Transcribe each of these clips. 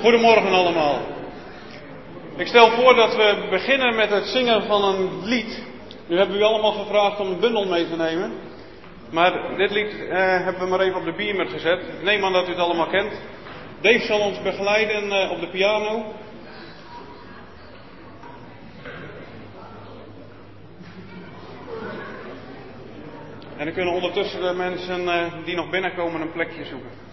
Goedemorgen allemaal. Ik stel voor dat we beginnen met het zingen van een lied. Nu hebben we u allemaal gevraagd om een bundel mee te nemen. Maar dit lied eh, hebben we maar even op de beamer gezet. Neem aan dat u het allemaal kent. Dave zal ons begeleiden eh, op de piano. En dan kunnen ondertussen de mensen eh, die nog binnenkomen een plekje zoeken.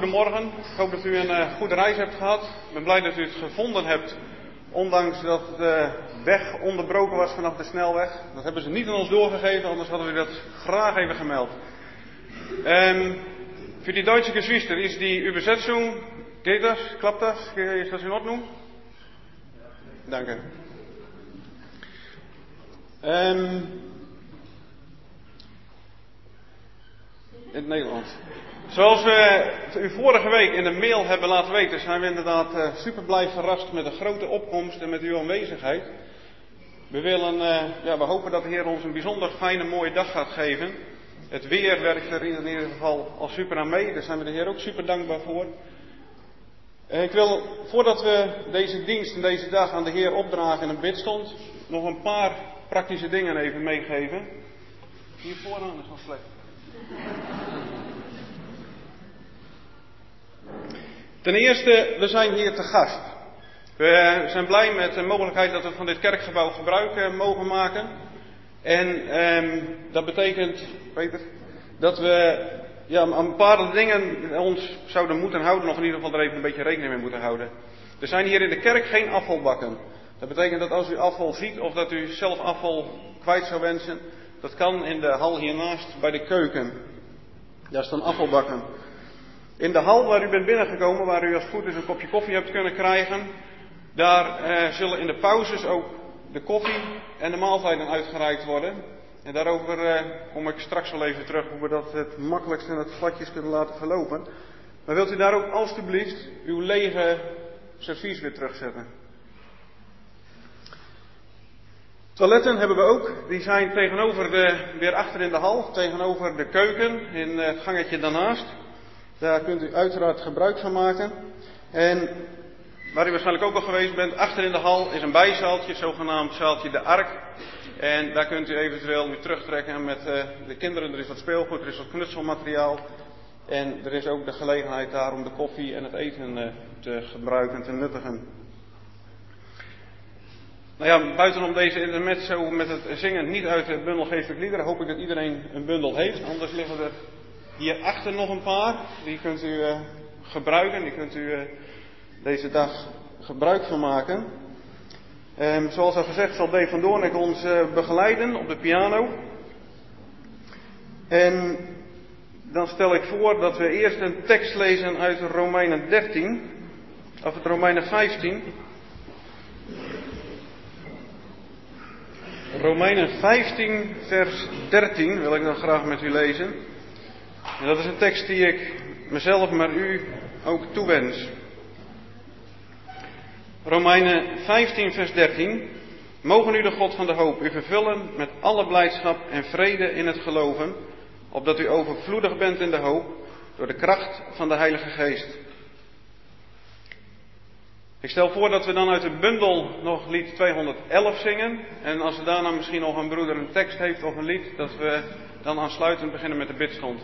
Goedemorgen. Ik hoop dat u een uh, goede reis hebt gehad. Ik ben blij dat u het gevonden hebt, ondanks dat de weg onderbroken was vanaf de snelweg. Dat hebben ze niet aan ons doorgegeven, anders hadden we dat graag even gemeld. Um, für die deutsche Geschwister ist die Übersetzung, geht das, klappt das, ist das in Ordnung? Danke. Um, in het Nederlands. Zoals we u vorige week in de mail hebben laten weten, zijn we inderdaad uh, super blij verrast met de grote opkomst en met uw aanwezigheid. We willen, uh, ja, we hopen dat de Heer ons een bijzonder fijne, mooie dag gaat geven. Het weer werkt er in ieder geval al super aan mee, daar zijn we de Heer ook super dankbaar voor. Uh, ik wil, voordat we deze dienst en deze dag aan de Heer opdragen in een bidstond, nog een paar praktische dingen even meegeven. Hier vooraan is nog slecht. Ten eerste, we zijn hier te gast. We zijn blij met de mogelijkheid dat we van dit kerkgebouw gebruik mogen maken. En eh, dat betekent, Peter, dat we ja, aan bepaalde dingen ons zouden moeten houden, of in ieder geval er even een beetje rekening mee moeten houden. Er zijn hier in de kerk geen afvalbakken. Dat betekent dat als u afval ziet of dat u zelf afval kwijt zou wensen, dat kan in de hal hiernaast bij de keuken. Daar staan afvalbakken. In de hal waar u bent binnengekomen, waar u als goed een kopje koffie hebt kunnen krijgen, daar eh, zullen in de pauzes ook de koffie en de maaltijden uitgereikt worden. En daarover eh, kom ik straks wel even terug, hoe we dat het makkelijkst en het gladjes kunnen laten verlopen. Maar wilt u daar ook alstublieft uw lege servies weer terugzetten? Toiletten hebben we ook. Die zijn tegenover de, weer achter in de hal, tegenover de keuken, in het gangetje daarnaast. Daar kunt u uiteraard gebruik van maken. En waar u waarschijnlijk ook al geweest bent, achter in de hal is een bijzaaltje, zogenaamd zaaltje de Ark. En daar kunt u eventueel nu terugtrekken met uh, de kinderen. Er is wat speelgoed, er is wat knutselmateriaal. En er is ook de gelegenheid daar om de koffie en het eten uh, te gebruiken, te nuttigen. Nou ja, buitenom deze intermezzo met het zingen niet uit de bundel geestelijk liederen, hoop ik dat iedereen een bundel heeft. Anders liggen er hierachter nog een paar. Die kunt u uh, gebruiken, die kunt u uh, deze dag gebruik van maken. Um, zoals al gezegd zal Dave van Doornik ons uh, begeleiden op de piano. En dan stel ik voor dat we eerst een tekst lezen uit Romeinen 13, of het Romeinen 15. Romeinen 15, vers 13 wil ik dan graag met u lezen. En dat is een tekst die ik mezelf, maar u ook toewens. Romeinen 15, vers 13. Mogen u de God van de hoop u vervullen met alle blijdschap en vrede in het geloven, opdat u overvloedig bent in de hoop door de kracht van de Heilige Geest. Ik stel voor dat we dan uit de bundel nog lied 211 zingen. En als daarna misschien nog een broeder een tekst heeft of een lied, dat we dan aansluitend beginnen met de bidstond.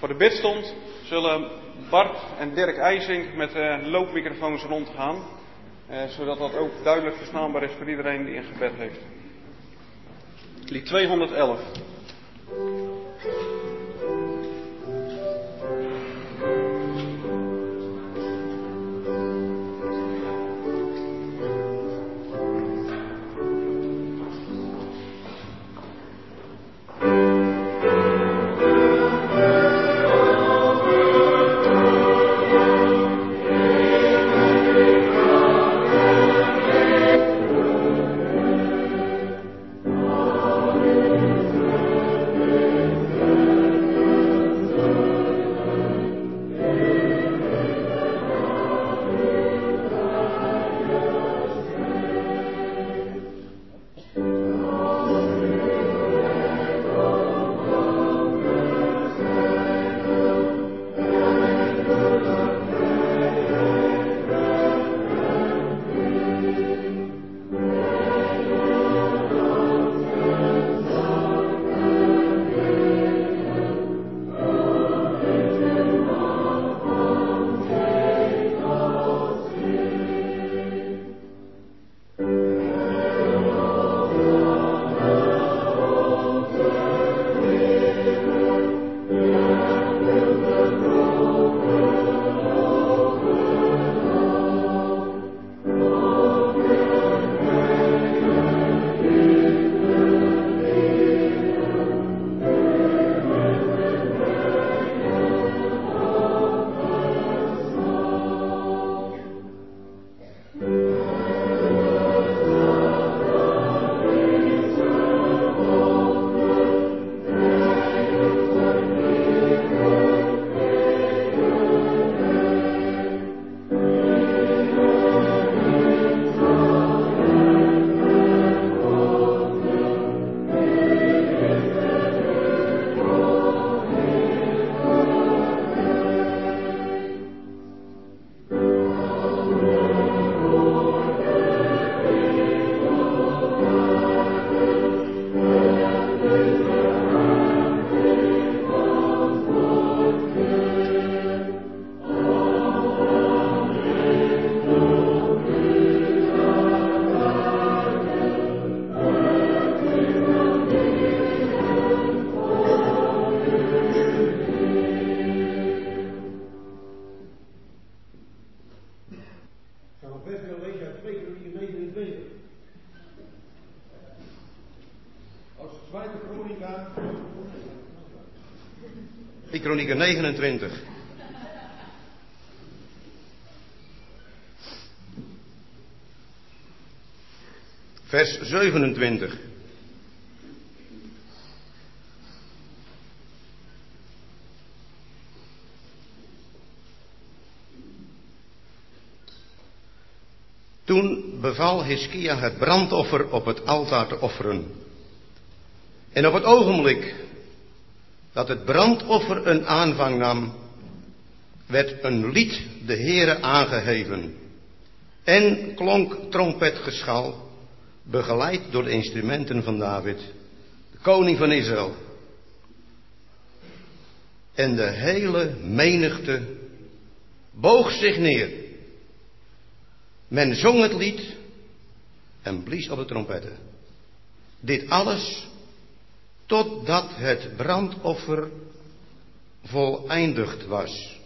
Voor de bidstond zullen Bart en Dirk IJsink met de loopmicrofoons rondgaan. Eh, zodat dat ook duidelijk verstaanbaar is voor iedereen die een gebed heeft. Lied 211. 27. Toen beval Hiskia het brandoffer op het altaar te offeren. En op het ogenblik dat het brandoffer een aanvang nam, werd een lied de Heere aangeheven en klonk trompetgeschal, begeleid door de instrumenten van David, de koning van Israël. En de hele menigte boog zich neer. Men zong het lied en blies op de trompetten. Dit alles totdat het brandoffer voleindigd was.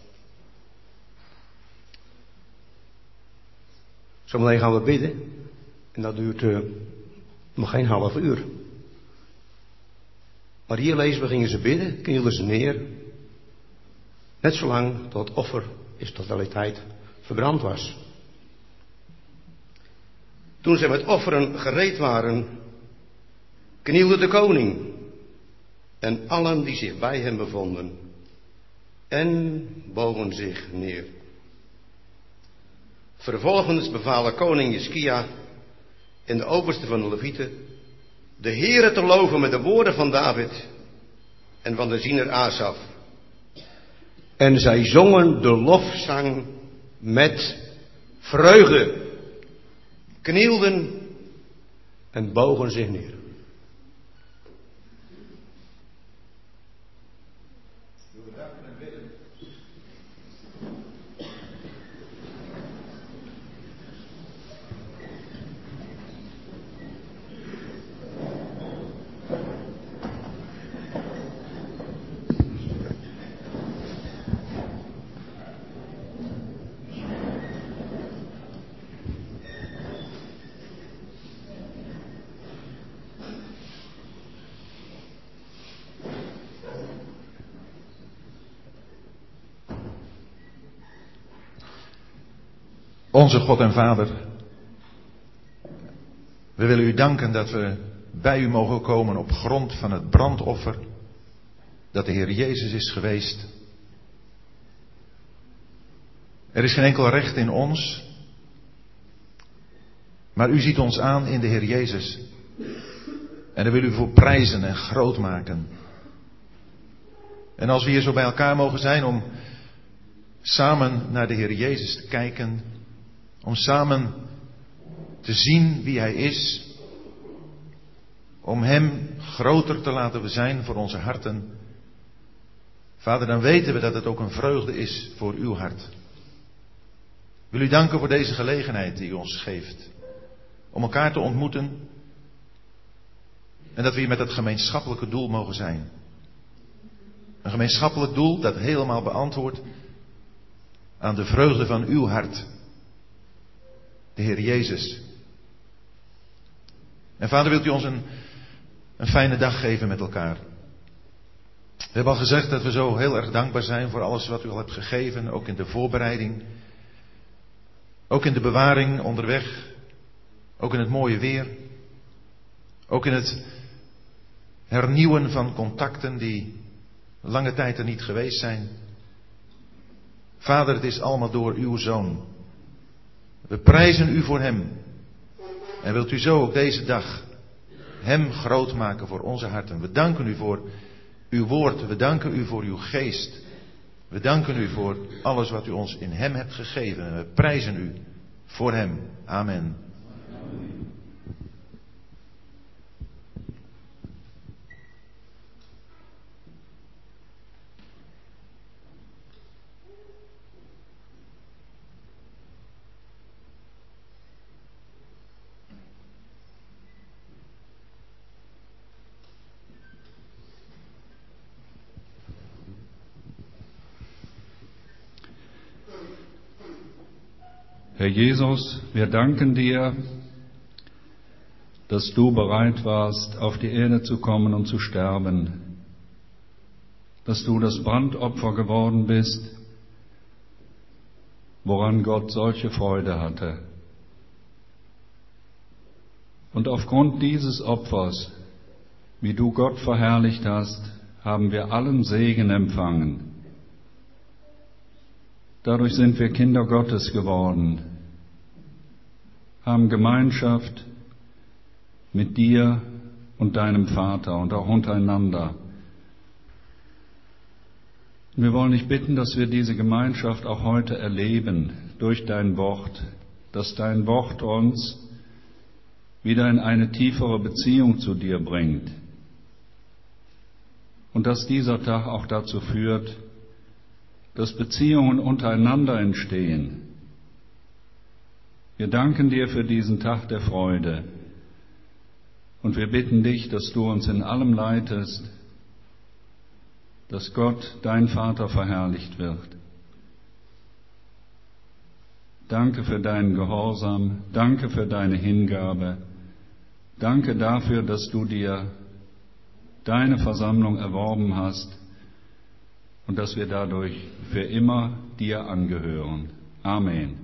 Zometeen gaan we bidden en dat duurt uh, nog geen half uur. Maar hier lezen we, gingen ze bidden, knielden ze neer Net zolang tot offer is totaliteit verbrand was. Toen ze met offeren gereed waren, knielde de koning en allen die zich bij hem bevonden en bogen zich neer. Vervolgens bevalen koning Jeskia en de overste van de Levieten de Heere te loven met de woorden van David en van de ziener Asaf. En zij zongen de lofzang met vreugde, knielden en bogen zich neer. Onze God en Vader, we willen u danken dat we bij u mogen komen op grond van het brandoffer dat de Heer Jezus is geweest. Er is geen enkel recht in ons, maar u ziet ons aan in de Heer Jezus. En daar wil u voor prijzen en groot maken. En als we hier zo bij elkaar mogen zijn om samen naar de Heer Jezus te kijken, om samen te zien wie Hij is. Om Hem groter te laten zijn voor onze harten. Vader, dan weten we dat het ook een vreugde is voor uw hart. Wil u danken voor deze gelegenheid die u ons geeft. Om elkaar te ontmoeten. En dat we hier met het gemeenschappelijke doel mogen zijn. Een gemeenschappelijk doel dat helemaal beantwoordt aan de vreugde van uw hart de Heer Jezus. En vader, wilt u ons een, een fijne dag geven met elkaar? We hebben al gezegd dat we zo heel erg dankbaar zijn voor alles wat u al hebt gegeven, ook in de voorbereiding, ook in de bewaring onderweg, ook in het mooie weer, ook in het hernieuwen van contacten die lange tijd er niet geweest zijn. Vader, het is allemaal door uw zoon. We prijzen u voor Hem. En wilt u zo ook deze dag Hem groot maken voor onze harten. We danken u voor uw woord. We danken u voor uw geest. We danken u voor alles wat u ons in Hem hebt gegeven. En we prijzen u voor Hem. Amen. Herr Jesus, wir danken dir, dass du bereit warst, auf die Erde zu kommen und zu sterben, dass du das Brandopfer geworden bist, woran Gott solche Freude hatte. Und aufgrund dieses Opfers, wie du Gott verherrlicht hast, haben wir allen Segen empfangen. Dadurch sind wir Kinder Gottes geworden, haben Gemeinschaft mit dir und deinem Vater und auch untereinander. Wir wollen dich bitten, dass wir diese Gemeinschaft auch heute erleben durch dein Wort, dass dein Wort uns wieder in eine tiefere Beziehung zu dir bringt und dass dieser Tag auch dazu führt, dass Beziehungen untereinander entstehen, wir danken dir für diesen Tag der Freude und wir bitten dich, dass du uns in allem leitest, dass Gott, dein Vater, verherrlicht wird. Danke für deinen Gehorsam, danke für deine Hingabe, danke dafür, dass du dir deine Versammlung erworben hast und dass wir dadurch für immer dir angehören. Amen.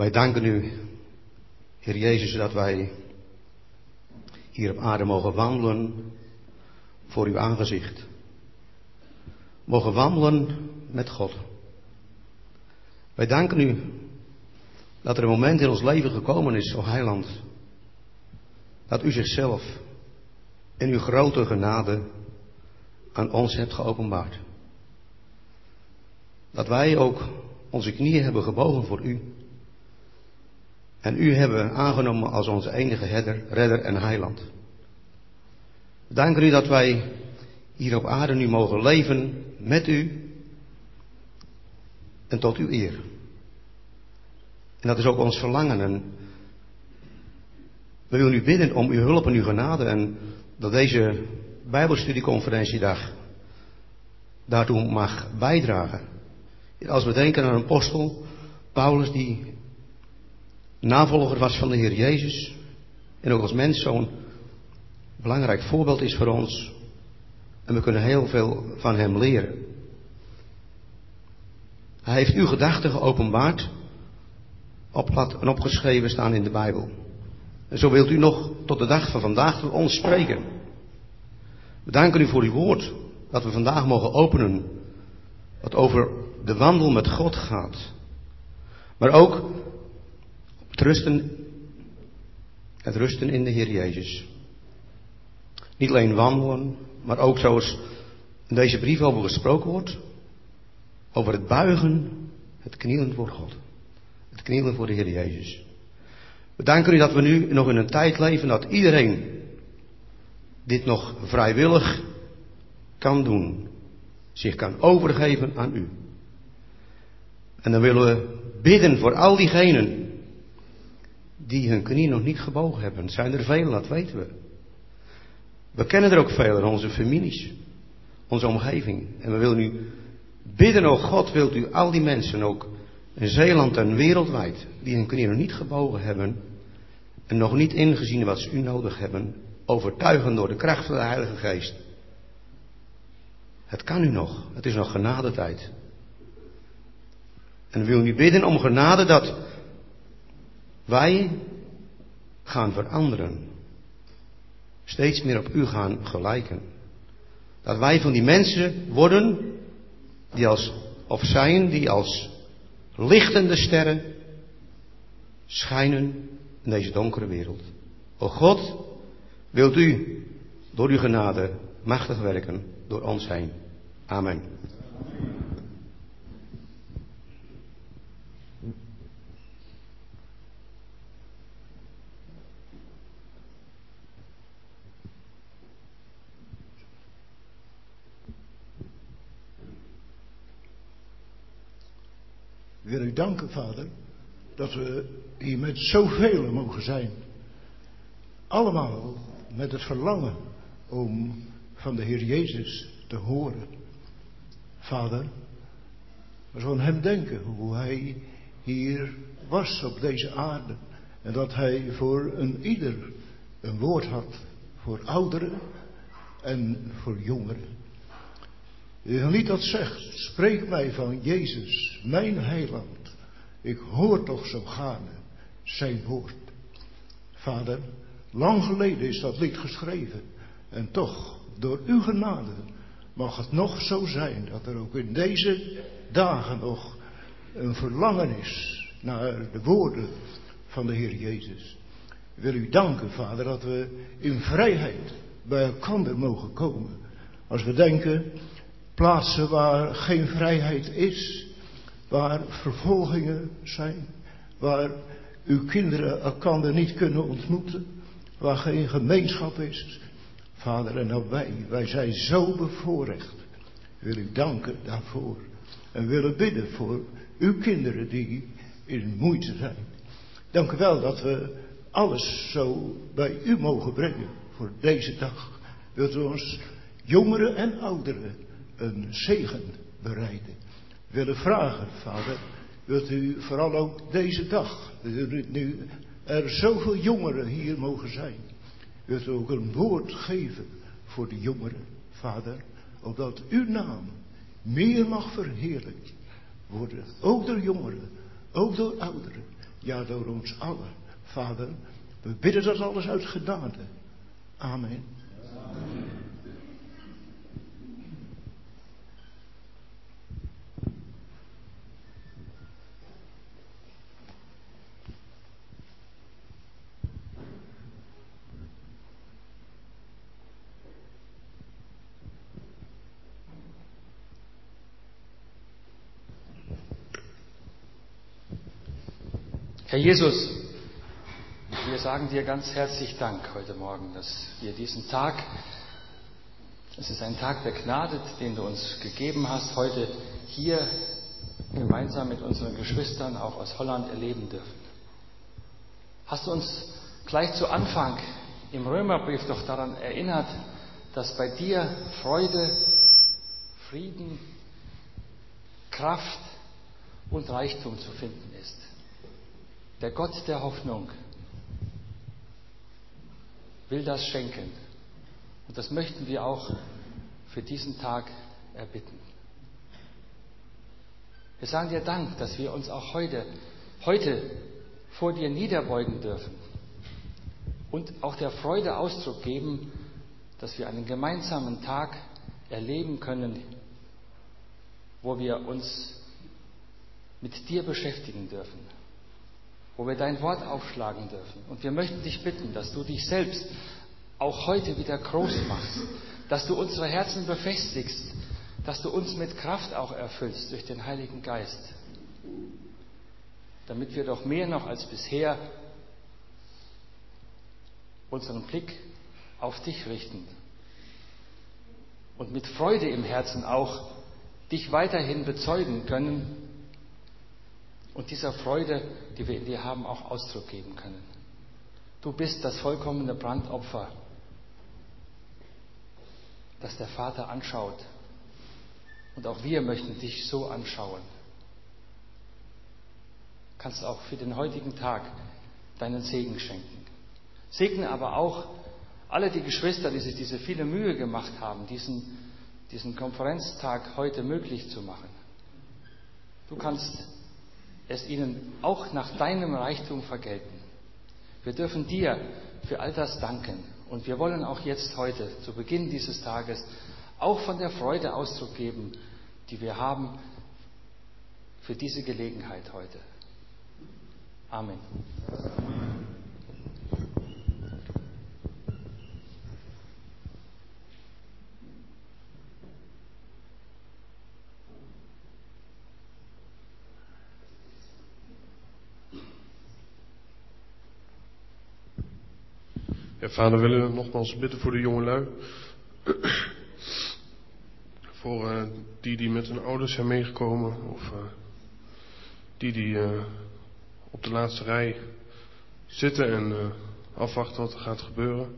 Wij danken u, Heer Jezus, dat wij hier op aarde mogen wandelen voor uw aangezicht. Mogen wandelen met God. Wij danken u dat er een moment in ons leven gekomen is, o Heiland, dat u zichzelf in uw grote genade aan ons hebt geopenbaard. Dat wij ook onze knieën hebben gebogen voor u. En u hebben aangenomen als onze enige herder, redder en heiland. We danken u dat wij hier op aarde nu mogen leven met u en tot uw eer. En dat is ook ons verlangen. En we willen u bidden om uw hulp en uw genade en dat deze Bijbelstudieconferentiedag daartoe mag bijdragen. Als we denken aan een apostel, Paulus, die navolger was van de Heer Jezus en ook als mens zo'n belangrijk voorbeeld is voor ons. En we kunnen heel veel van hem leren. Hij heeft uw gedachten geopenbaard op en opgeschreven staan in de Bijbel. En zo wilt u nog tot de dag van vandaag tot ons spreken. We danken u voor uw woord dat we vandaag mogen openen. Wat over de wandel met God gaat. Maar ook het rusten, het rusten in de Heer Jezus. Niet alleen wandelen, maar ook zoals in deze brief over gesproken wordt, over het buigen, het knielen voor God. Het knielen voor de Heer Jezus. We danken u dat we nu nog in een tijd leven dat iedereen dit nog vrijwillig kan doen. Zich kan overgeven aan u. En dan willen we bidden voor al diegenen die hun knie nog niet gebogen hebben. Het zijn er velen, dat weten we. We kennen er ook veel in onze families, onze omgeving. En we willen nu bidden, oh God, wilt u al die mensen ook in Zeeland en wereldwijd, die hun knie nog niet gebogen hebben en nog niet ingezien wat ze u nodig hebben, overtuigen door de kracht van de Heilige Geest. Het kan u nog, het is nog genadetijd. En we willen u bidden om genade dat wij gaan veranderen. Steeds meer op u gaan gelijken. Dat wij van die mensen worden die als, of zijn die als lichtende sterren schijnen in deze donkere wereld. O God, wilt u door uw genade machtig werken door ons heen. Amen. Wil u danken, Vader, dat we hier met zoveel mogen zijn. Allemaal met het verlangen om van de Heer Jezus te horen. Vader, we zullen hem denken hoe hij hier was op deze aarde. En dat hij voor een ieder een woord had. Voor ouderen en voor jongeren. Een lied dat zegt, spreek mij van Jezus, mijn heiland. Ik hoor toch zo gaarne zijn woord. Vader, lang geleden is dat lied geschreven. En toch, door uw genade, mag het nog zo zijn dat er ook in deze dagen nog een verlangen is naar de woorden van de Heer Jezus. Ik wil u danken, Vader, dat we in vrijheid bij elkaar mogen komen. Als we denken Plaatsen waar geen vrijheid is, waar vervolgingen zijn, waar uw kinderen elkaar niet kunnen ontmoeten, waar geen gemeenschap is. Vader, en nou wij, wij zijn zo bevoorrecht. Wil u danken daarvoor. En willen bidden voor uw kinderen die in moeite zijn. Dank u wel dat we alles zo bij u mogen brengen voor deze dag. Wilt u ons jongeren en ouderen een zegen bereiden. Willen vragen, vader, wilt u vooral ook deze dag, nu er zoveel jongeren hier mogen zijn, wilt u ook een woord geven voor de jongeren, vader, opdat uw naam meer mag verheerlijkt worden, ook door jongeren, ook door ouderen, ja door ons allen, vader. We bidden dat alles uit genade. Amen. Herr Jesus, wir sagen dir ganz herzlich Dank heute Morgen, dass wir diesen Tag, es ist ein Tag der Gnade, den du uns gegeben hast, heute hier gemeinsam mit unseren Geschwistern auch aus Holland erleben dürfen. Hast du uns gleich zu Anfang im Römerbrief doch daran erinnert, dass bei dir Freude, Frieden, Kraft und Reichtum zu finden der Gott der Hoffnung will das schenken. Und das möchten wir auch für diesen Tag erbitten. Wir sagen dir Dank, dass wir uns auch heute, heute vor dir niederbeugen dürfen und auch der Freude Ausdruck geben, dass wir einen gemeinsamen Tag erleben können, wo wir uns mit dir beschäftigen dürfen wo wir dein Wort aufschlagen dürfen. Und wir möchten dich bitten, dass du dich selbst auch heute wieder groß machst, dass du unsere Herzen befestigst, dass du uns mit Kraft auch erfüllst durch den Heiligen Geist, damit wir doch mehr noch als bisher unseren Blick auf dich richten und mit Freude im Herzen auch dich weiterhin bezeugen können und dieser Freude, die wir in dir haben, auch Ausdruck geben können. Du bist das vollkommene Brandopfer, das der Vater anschaut. Und auch wir möchten dich so anschauen. Kannst auch für den heutigen Tag deinen Segen schenken. Segne aber auch alle die Geschwister, die sich diese viele Mühe gemacht haben, diesen, diesen Konferenztag heute möglich zu machen. Du kannst es ihnen auch nach deinem Reichtum vergelten. Wir dürfen dir für all das danken. Und wir wollen auch jetzt heute, zu Beginn dieses Tages, auch von der Freude Ausdruck geben, die wir haben für diese Gelegenheit heute. Amen. Ja, vader, willen we nogmaals bidden voor de jongelui. voor uh, die die met hun ouders zijn meegekomen. Of uh, die die uh, op de laatste rij zitten en afwachten wat er gaat gebeuren.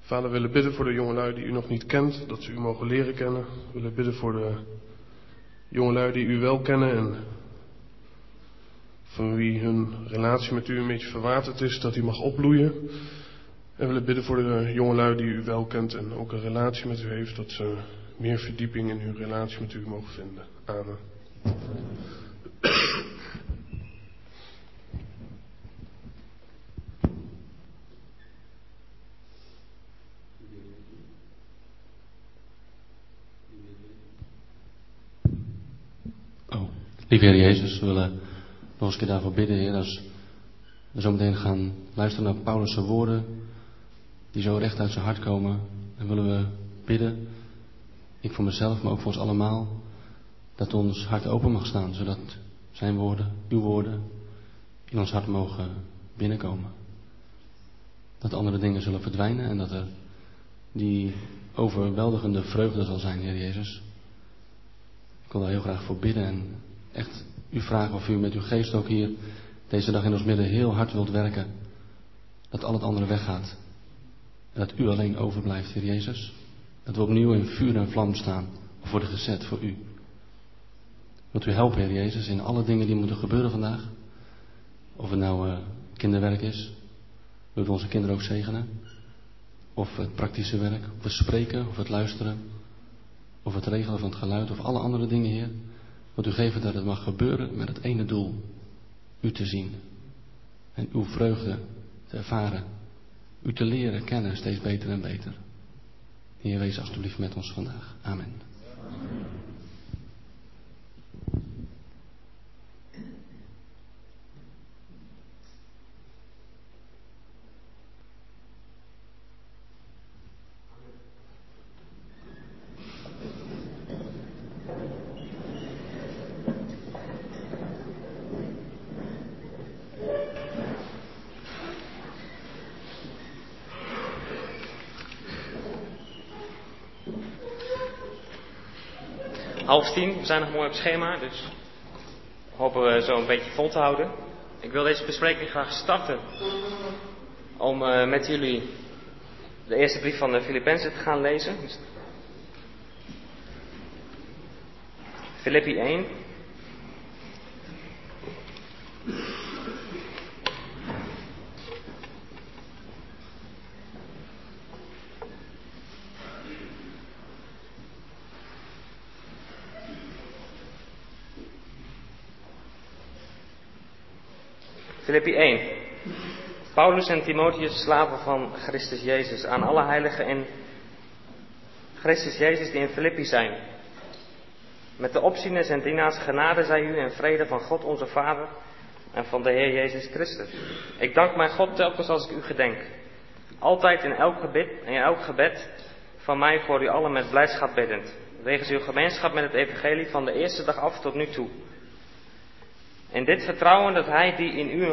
Vader, willen bidden voor de jongelui die u nog niet kent. Dat ze u mogen leren kennen. We willen bidden voor de jongelui die u wel kennen. En van wie hun relatie met u een beetje verwaterd is. Dat die mag opbloeien. En we willen bidden voor de jongelui die u wel kent en ook een relatie met u heeft, dat ze meer verdieping in hun relatie met u mogen vinden. Amen. Oh, lieve Heer Jezus, we willen nog eens een keer daarvoor bidden, Heer, als we zo meteen gaan luisteren naar Paulus' woorden die zo recht uit zijn hart komen. En willen we bidden, ik voor mezelf, maar ook voor ons allemaal, dat ons hart open mag staan, zodat zijn woorden, uw woorden, in ons hart mogen binnenkomen. Dat andere dingen zullen verdwijnen en dat er die overweldigende vreugde zal zijn, Heer Jezus. Ik wil daar heel graag voor bidden en echt u vragen of u met uw geest ook hier deze dag in ons midden heel hard wilt werken. Dat al het andere weggaat. En dat u alleen overblijft, Heer Jezus. Dat we opnieuw in vuur en vlam staan worden gezet voor u. Wilt u helpen, Heer Jezus, in alle dingen die moeten gebeuren vandaag? Of het nou uh, kinderwerk is, wilt u onze kinderen ook zegenen? Of het praktische werk, of het spreken, of het luisteren, of het regelen van het geluid, of alle andere dingen, Heer. Wilt u geven dat het mag gebeuren met het ene doel, u te zien en uw vreugde te ervaren, u te leren kennen steeds beter en beter. Heer, wees alstublieft met ons vandaag. Amen. Half tien. We zijn nog mooi op schema, dus hopen we zo een beetje vol te houden. Ik wil deze bespreking graag starten om uh, met jullie de eerste brief van de Filippenzen te gaan lezen. Filippi 1. Filippi 1. Paulus en Timotheus, slaven van Christus Jezus, aan alle heiligen in Christus Jezus die in Filippi zijn. Met de opzieners en dienaars genade zij u en vrede van God onze Vader en van de Heer Jezus Christus. Ik dank mijn God telkens als ik u gedenk. Altijd in elk gebed, in elk gebed van mij voor u allen met blijdschap biddend. Wegens uw gemeenschap met het evangelie van de eerste dag af tot nu toe en dit vertrouwen dat hij die, in u,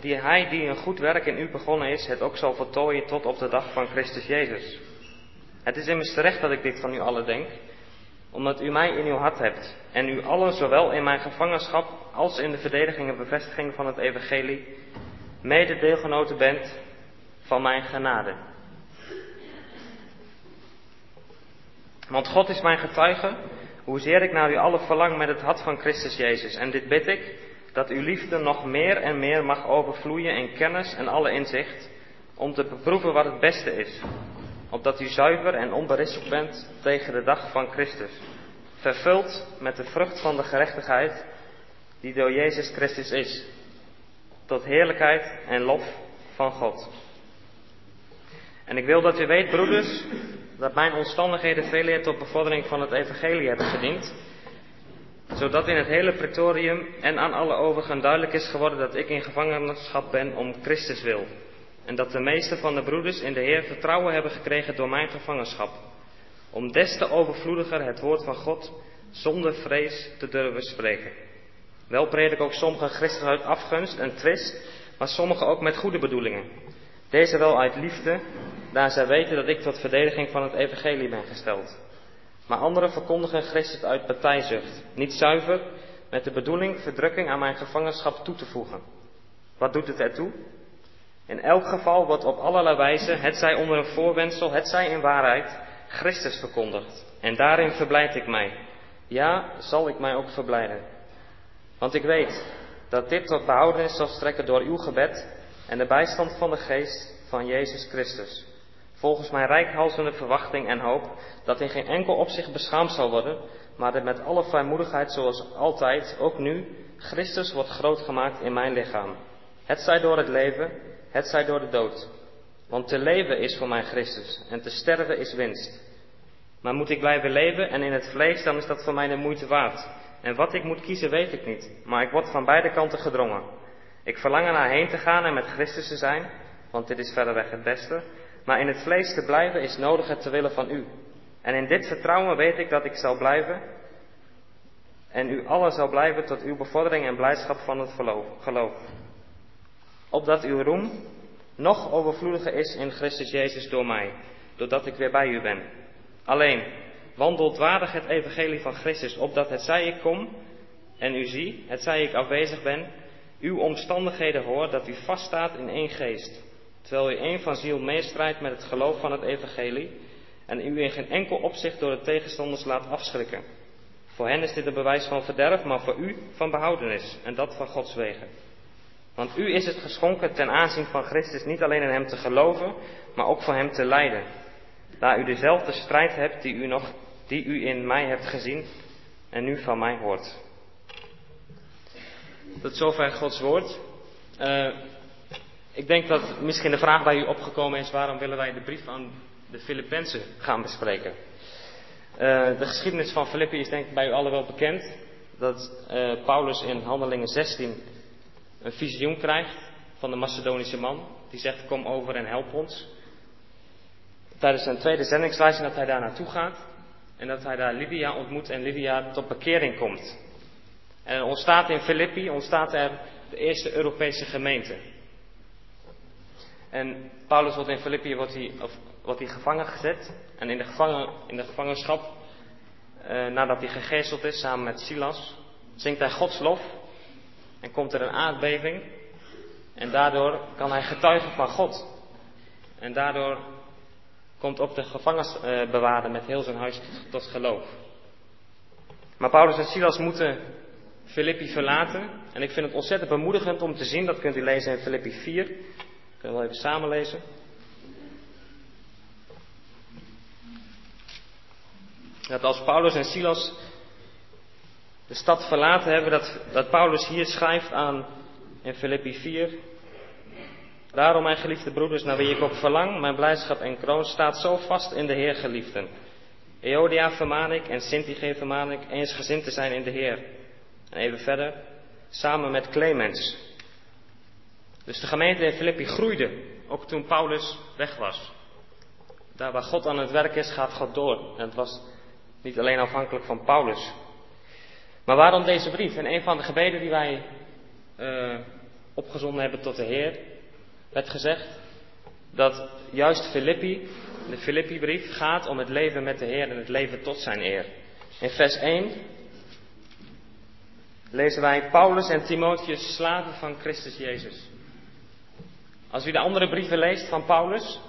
die hij die een goed werk in u begonnen is, het ook zal voltooien tot op de dag van Christus Jezus. Het is immers terecht dat ik dit van u allen denk, omdat u mij in uw hart hebt en u allen zowel in mijn gevangenschap als in de verdediging en bevestiging van het evangelie mede deelgenoten bent van mijn genade. Want God is mijn getuige, hoezeer ik naar u allen verlang met het hart van Christus Jezus. En dit bid ik, dat uw liefde nog meer en meer mag overvloeien in kennis en alle inzicht, om te beproeven wat het beste is, opdat u zuiver en onberispelijk bent tegen de dag van Christus, vervuld met de vrucht van de gerechtigheid die door Jezus Christus is, tot heerlijkheid en lof van God. En ik wil dat u weet, broeders, dat mijn omstandigheden veel eer tot bevordering van het evangelie hebben gediend, zodat in het hele pretorium en aan alle overigen duidelijk is geworden dat ik in gevangenschap ben om Christus wil. En dat de meeste van de broeders in de Heer vertrouwen hebben gekregen door mijn gevangenschap. Om des te overvloediger het woord van God zonder vrees te durven spreken. Wel predik ook sommigen Christus uit afgunst en twist, maar sommigen ook met goede bedoelingen. Deze wel uit liefde, daar zij weten dat ik tot verdediging van het evangelie ben gesteld. Maar anderen verkondigen Christus uit partijzucht, niet zuiver, met de bedoeling verdrukking aan mijn gevangenschap toe te voegen. Wat doet het ertoe? In elk geval wordt op allerlei wijze, het zij onder een voorwendsel, het zij in waarheid, Christus verkondigd. En daarin verblijd ik mij. Ja, zal ik mij ook verblijden. Want ik weet dat dit tot behoudenis zal strekken door uw gebed en de bijstand van de geest van Jezus Christus volgens mijn rijkhalzende verwachting en hoop, dat in geen enkel opzicht beschaamd zal worden, maar dat met alle vrijmoedigheid zoals altijd, ook nu, Christus wordt groot gemaakt in mijn lichaam. Het zij door het leven, het zij door de dood. Want te leven is voor mij Christus en te sterven is winst. Maar moet ik blijven leven en in het vlees, dan is dat voor mij de moeite waard. En wat ik moet kiezen, weet ik niet, maar ik word van beide kanten gedrongen. Ik verlang er naar heen te gaan en met Christus te zijn, want dit is verreweg het beste. Maar in het vlees te blijven is nodig het te willen van u. En in dit vertrouwen weet ik dat ik zal blijven. En u allen zal blijven tot uw bevordering en blijdschap van het geloof. Opdat uw roem nog overvloediger is in Christus Jezus door mij, doordat ik weer bij u ben. Alleen, wandelt waardig het evangelie van Christus, opdat het zij ik kom en u zie, het zij ik afwezig ben, uw omstandigheden hoor, dat u vaststaat in één geest terwijl u één van ziel meestrijdt met het geloof van het evangelie en u in geen enkel opzicht door de tegenstanders laat afschrikken. Voor hen is dit een bewijs van verderf, maar voor u van behoudenis, en dat van Gods wegen. Want u is het geschonken ten aanzien van Christus niet alleen in Hem te geloven, maar ook voor Hem te lijden. Daar u dezelfde strijd hebt die u, nog, die u in mij hebt gezien en nu van mij hoort. Tot zover Gods woord. Uh, ik denk dat misschien de vraag bij u opgekomen is: waarom willen wij de brief aan de Filippenzen gaan bespreken? Uh, de geschiedenis van Filippi is denk ik bij u allen wel bekend. Dat uh, Paulus in Handelingen 16 een visioen krijgt van de Macedonische man. Die zegt: Kom over en help ons. Tijdens zijn tweede zendingsreis en dat hij daar naartoe gaat. En dat hij daar Lydia ontmoet en Lydia tot bekering komt. En er ontstaat in Filippi ontstaat er de eerste Europese gemeente. En Paulus wordt in Filippi wordt hij, of, hij gevangen gezet. En in de, gevangen, in de gevangenschap, eh, nadat hij gegezeld is samen met Silas, zingt hij Gods lof. En komt er een aardbeving. En daardoor kan hij getuigen van God. En daardoor komt ook de gevangenisbewaarder met heel zijn huis tot geloof. Maar Paulus en Silas moeten Filippi verlaten. En ik vind het ontzettend bemoedigend om te zien, dat kunt u lezen in Filippi 4. Kunnen we even samen lezen. Dat als Paulus en Silas de stad verlaten hebben, dat, dat Paulus hier schrijft aan in Filippi 4. Daarom, mijn geliefde broeders, naar wie ik ook verlang, mijn blijdschap en kroon, staat zo vast in de Heer, geliefden. Eodia vermaan ik en Sintige vermaan ik eensgezind te zijn in de Heer. En even verder, samen met Clemens. Dus de gemeente in Filippi groeide, ook toen Paulus weg was. Daar waar God aan het werk is, gaat God door. En het was niet alleen afhankelijk van Paulus. Maar waarom deze brief? En een van de gebeden die wij uh, opgezonden hebben tot de Heer, werd gezegd dat juist Filippi, de Filippi-brief, gaat om het leven met de Heer en het leven tot zijn eer. In vers 1 lezen wij Paulus en Timotheus, slaven van Christus Jezus. Als u de andere brieven leest van Paulus,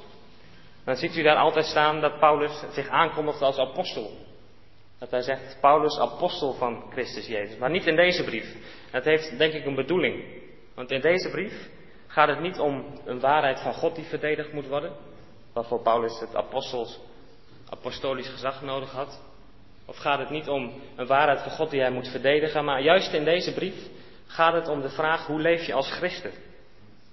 dan ziet u daar altijd staan dat Paulus zich aankondigt als apostel. Dat hij zegt, Paulus, apostel van Christus Jezus. Maar niet in deze brief. Dat heeft denk ik een bedoeling. Want in deze brief gaat het niet om een waarheid van God die verdedigd moet worden. Waarvoor Paulus het apostels, apostolisch gezag nodig had. Of gaat het niet om een waarheid van God die hij moet verdedigen. Maar juist in deze brief gaat het om de vraag, hoe leef je als christen?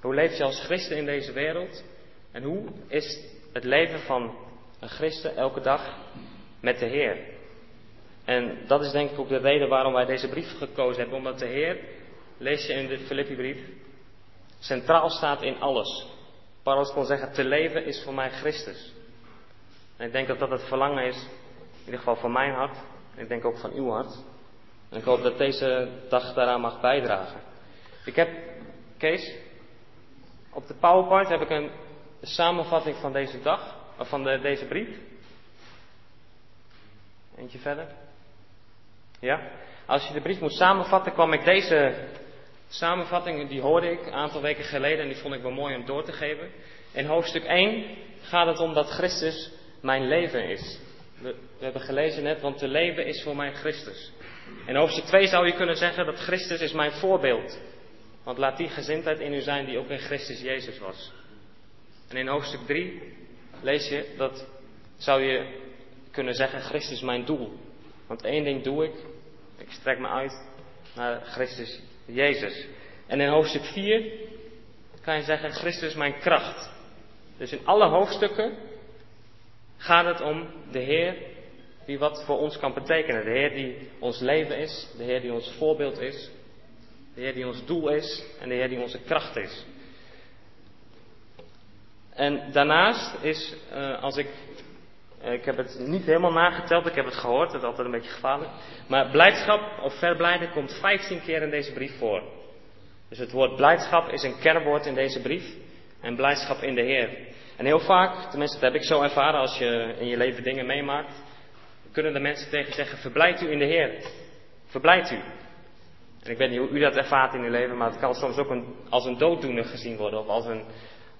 Hoe leef je als christen in deze wereld? En hoe is het leven van een christen elke dag met de Heer? En dat is denk ik ook de reden waarom wij deze brief gekozen hebben. Omdat de Heer, lees je in de Filippi-brief, centraal staat in alles. Paulus kon zeggen, te leven is voor mij Christus. En ik denk dat dat het verlangen is, in ieder geval van mijn hart. En ik denk ook van uw hart. En ik hoop dat deze dag daaraan mag bijdragen. Ik heb, Kees, op de PowerPoint heb ik een samenvatting van deze dag, van de, deze brief. Eentje verder. Ja? Als je de brief moet samenvatten, kwam ik deze samenvatting, die hoorde ik een aantal weken geleden en die vond ik wel mooi om door te geven. In hoofdstuk 1 gaat het om dat Christus mijn leven is. We, we hebben gelezen net, want te leven is voor mij Christus. In hoofdstuk 2 zou je kunnen zeggen dat Christus is mijn voorbeeld. Want laat die gezindheid in u zijn die ook in Christus Jezus was. En in hoofdstuk 3 lees je dat, zou je kunnen zeggen, Christus mijn doel. Want één ding doe ik. Ik strek me uit naar Christus Jezus. En in hoofdstuk 4 kan je zeggen, Christus mijn kracht. Dus in alle hoofdstukken gaat het om de Heer die wat voor ons kan betekenen. De Heer die ons leven is, de Heer die ons voorbeeld is, de Heer die ons doel is en de Heer die onze kracht is. En daarnaast is, uh, als ik eh, ik heb het niet helemaal nageteld, ik heb het gehoord, dat is altijd een beetje gevaarlijk. Maar blijdschap of verblijden komt 15 keer in deze brief voor. Dus het woord blijdschap is een kernwoord in deze brief. En blijdschap in de Heer. En heel vaak, tenminste dat heb ik zo ervaren als je in je leven dingen meemaakt, kunnen de mensen tegen zeggen, verblijd u in de Heer. Verblijd u. Ik weet niet hoe u dat ervaart in uw leven, maar het kan soms ook een, als een dooddoener gezien worden. Of als een,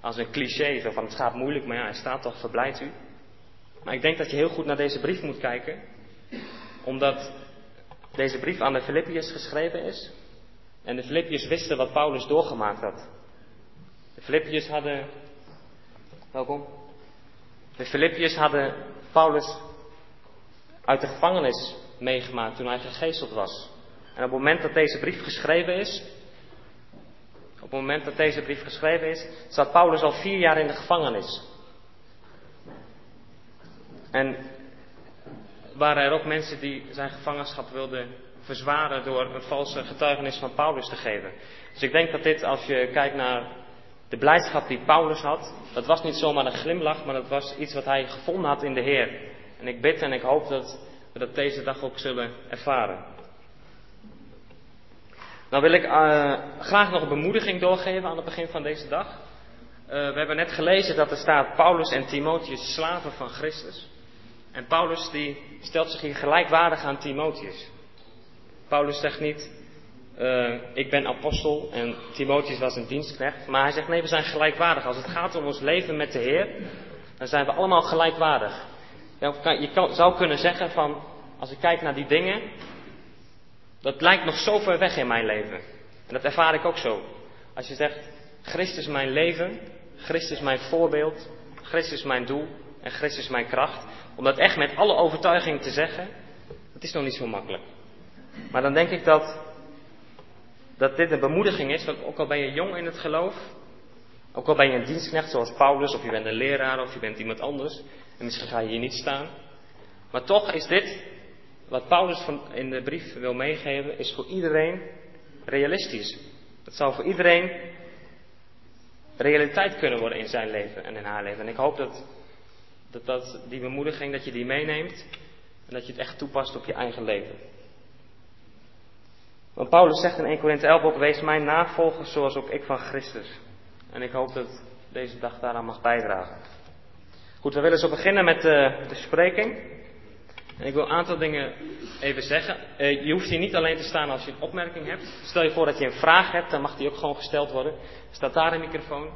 als een cliché, zo van het gaat moeilijk, maar ja, hij staat toch, verblijd u. Maar ik denk dat je heel goed naar deze brief moet kijken, omdat deze brief aan de Filippiërs geschreven is. En de Filippiërs wisten wat Paulus doorgemaakt had. De Filippiërs hadden. Welkom. De Filippiërs hadden Paulus uit de gevangenis meegemaakt toen hij gegezeld was. En op het moment dat deze brief geschreven is, op het moment dat deze brief geschreven is, zat Paulus al vier jaar in de gevangenis. En waren er ook mensen die zijn gevangenschap wilden verzwaren door een valse getuigenis van Paulus te geven. Dus ik denk dat dit, als je kijkt naar de blijdschap die Paulus had, dat was niet zomaar een glimlach, maar dat was iets wat hij gevonden had in de Heer. En ik bid en ik hoop dat we dat deze dag ook zullen ervaren. Nou wil ik uh, graag nog een bemoediging doorgeven aan het begin van deze dag. Uh, we hebben net gelezen dat er staat Paulus en Timotheus slaven van Christus. En Paulus die stelt zich hier gelijkwaardig aan Timotheus. Paulus zegt niet, uh, ik ben apostel en Timotheus was een dienstknecht. Maar hij zegt nee, we zijn gelijkwaardig. Als het gaat om ons leven met de Heer, dan zijn we allemaal gelijkwaardig. Je kan, zou kunnen zeggen van, als ik kijk naar die dingen, dat lijkt nog zo ver weg in mijn leven. En dat ervaar ik ook zo. Als je zegt, Christus mijn leven, Christus mijn voorbeeld, Christus mijn doel en Christus mijn kracht. Om dat echt met alle overtuiging te zeggen, dat is nog niet zo makkelijk. Maar dan denk ik dat, dat dit een bemoediging is, want ook al ben je jong in het geloof, ook al ben je een dienstknecht zoals Paulus, of je bent een leraar, of je bent iemand anders, en misschien ga je hier niet staan. Maar toch is dit, wat Paulus van, in de brief wil meegeven, is voor iedereen realistisch. Het zou voor iedereen realiteit kunnen worden in zijn leven en in haar leven. En ik hoop dat, dat, dat die bemoediging, dat je die meeneemt en dat je het echt toepast op je eigen leven. Want Paulus zegt in 1 Korinthe 11 ook, wees mijn navolger zoals ook ik van Christus. En ik hoop dat deze dag daaraan mag bijdragen. Goed, we willen zo beginnen met de, de spreking. En ik wil een aantal dingen even zeggen. Uh, je hoeft hier niet alleen te staan als je een opmerking hebt. Stel je voor dat je een vraag hebt, dan mag die ook gewoon gesteld worden. Staat daar een microfoon,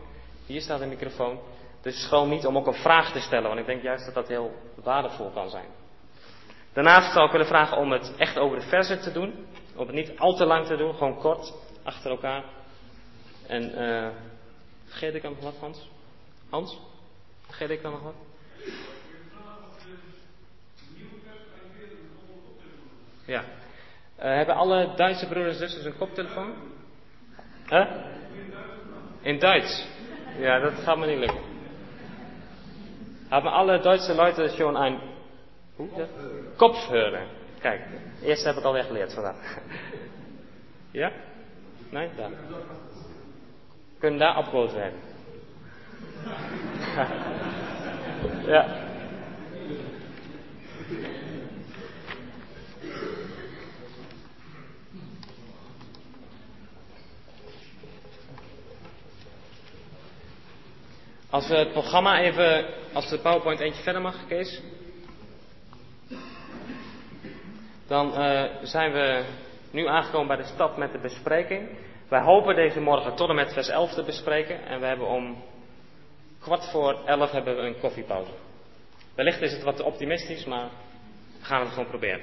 hier staat een microfoon. Dus gewoon niet om ook een vraag te stellen, want ik denk juist dat dat heel waardevol kan zijn. Daarnaast zou ik willen vragen om het echt over de verzen te doen. Om het niet al te lang te doen, gewoon kort, achter elkaar. En uh, vergeet ik dan nog wat, Hans? Hans? Vergeet ik dan nog wat? Ja. Uh, hebben alle Duitse broeders en zusters een koptelefoon? Huh? In Duits? Ja, dat gaat me niet lukken. Hebben alle Duitse Leute schon ein hoe? Kijk, eerst heb ik alweer geleerd vandaag. Ja? Nee? Daar. Kunnen daar opgelost werden. ja. Als we het programma even, als de PowerPoint eentje verder mag, Kees. Dan uh, zijn we nu aangekomen bij de stap met de bespreking. Wij hopen deze morgen tot en met vers 11 te bespreken. En we hebben om kwart voor 11 hebben we een koffiepauze. Wellicht is het wat optimistisch, maar we gaan het gewoon proberen.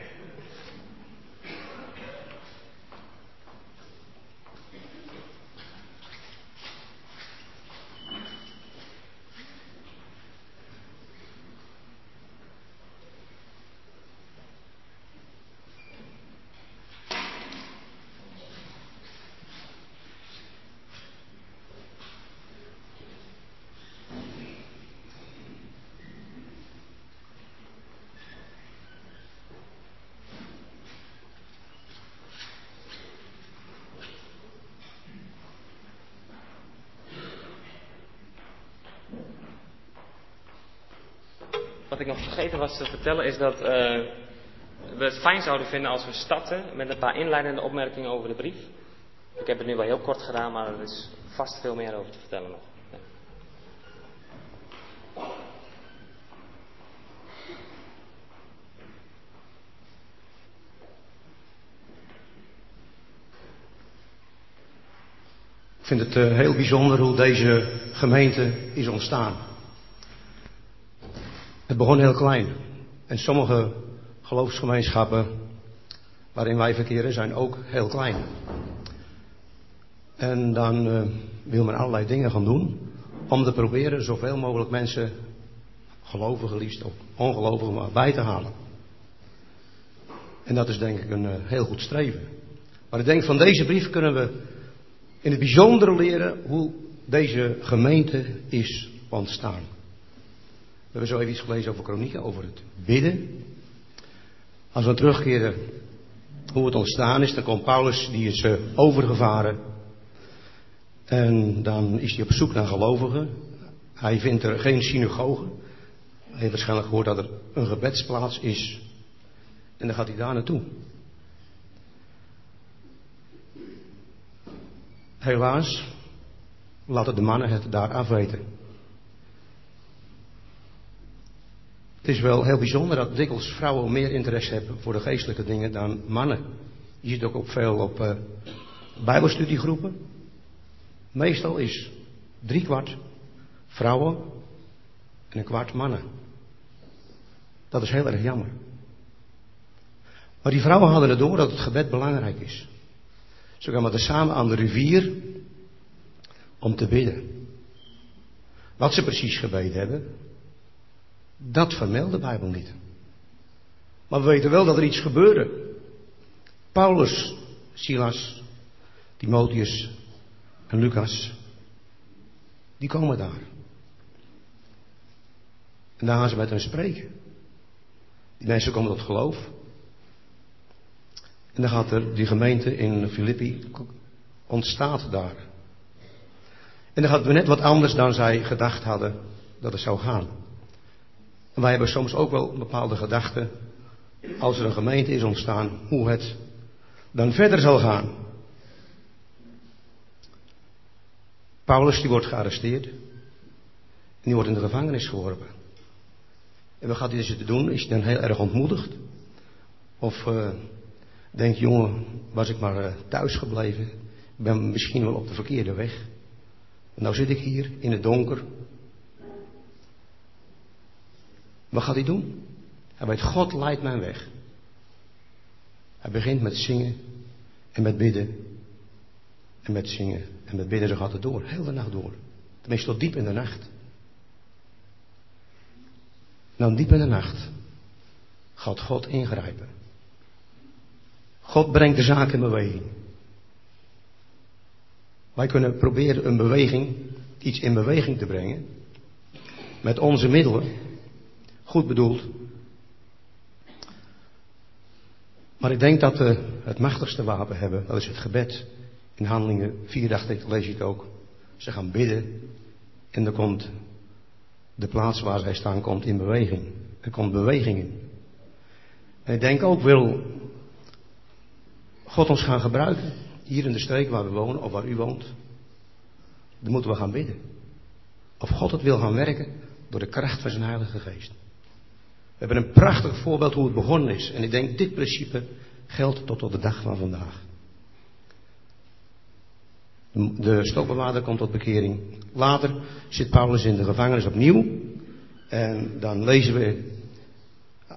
Wat ik nog vergeten was te vertellen is dat uh, we het fijn zouden vinden als we starten met een paar inleidende opmerkingen over de brief. Ik heb het nu wel heel kort gedaan, maar er is vast veel meer over te vertellen nog. Ik vind het uh, heel bijzonder hoe deze gemeente is ontstaan. Het begon heel klein. En sommige geloofsgemeenschappen waarin wij verkeren zijn ook heel klein. En dan uh, wil men allerlei dingen gaan doen om te proberen zoveel mogelijk mensen, gelovigen liefst of ongelovigen, maar bij te halen. En dat is denk ik een uh, heel goed streven. Maar ik denk van deze brief kunnen we in het bijzonder leren hoe deze gemeente is ontstaan. We hebben zo even iets gelezen over kronieken, over het bidden. Als we terugkeren hoe het ontstaan is, dan komt Paulus, die is uh, overgevaren. En dan is hij op zoek naar gelovigen. Hij vindt er geen synagoge. Hij heeft waarschijnlijk gehoord dat er een gebedsplaats is. En dan gaat hij daar naartoe. Helaas laten de mannen het daar afweten. Is wel heel bijzonder dat dikwijls vrouwen meer interesse hebben voor de geestelijke dingen dan mannen. Je ziet ook op veel op uh, bijbelstudiegroepen. Meestal is drie kwart vrouwen en een kwart mannen. Dat is heel erg jammer. Maar die vrouwen hadden het door dat het gebed belangrijk is. Ze kwamen er samen aan de rivier om te bidden. Wat ze precies gebeden hebben, dat vermeldt de Bijbel niet. Maar we weten wel dat er iets gebeurde. Paulus, Silas, Timotheus en Lucas, die komen daar. En daar gaan ze met hen spreken. Die mensen komen tot geloof. En dan gaat er die gemeente in Filippi ontstaat daar. En dan gaat het net wat anders dan zij gedacht hadden dat het zou gaan. Wij hebben soms ook wel bepaalde gedachten, als er een gemeente is ontstaan, hoe het dan verder zal gaan. Paulus die wordt gearresteerd. En die wordt in de gevangenis geworpen. En wat gaat hij dus te doen? Is hij dan heel erg ontmoedigd? Of uh, denkt, jongen, was ik maar uh, thuis gebleven? Ik ben misschien wel op de verkeerde weg. Nou zit ik hier in het donker. Wat gaat hij doen? Hij weet, God leidt mijn weg. Hij begint met zingen en met bidden. En met zingen en met bidden, zo gaat het door. Heel de nacht door. Tenminste tot diep in de nacht. Nou, diep in de nacht gaat God ingrijpen. God brengt de zaak in beweging. Wij kunnen proberen een beweging, iets in beweging te brengen. Met onze middelen. Goed bedoeld. Maar ik denk dat we het machtigste wapen hebben. Dat is het gebed. In handelingen 4 dacht ik, lees je het ook. Ze gaan bidden. En er komt de plaats waar zij staan, komt in beweging. Er komt beweging in. En ik denk ook, wil God ons gaan gebruiken. Hier in de streek waar we wonen, of waar u woont. Dan moeten we gaan bidden. Of God het wil gaan werken door de kracht van zijn Heilige Geest. We hebben een prachtig voorbeeld hoe het begonnen is. En ik denk, dit principe geldt tot op de dag van vandaag. De stokbewaarder komt tot bekering. Later zit Paulus in de gevangenis opnieuw. En dan lezen we,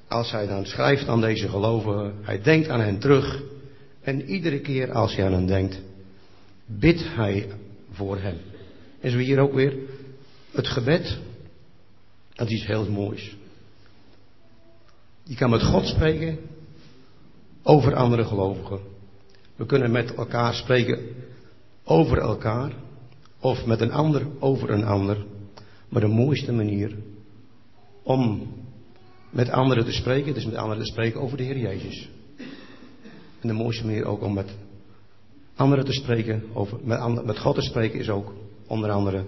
als hij dan schrijft aan deze gelovigen, hij denkt aan hen terug. En iedere keer als hij aan hen denkt, bidt hij voor hen. En zo hier ook weer, het gebed, dat is iets heel moois. Je kan met God spreken over andere gelovigen. We kunnen met elkaar spreken over elkaar of met een ander over een ander. Maar de mooiste manier om met anderen te spreken, is met anderen te spreken over de Heer Jezus. En de mooiste manier ook om met anderen te spreken, over, met God te spreken, is ook onder andere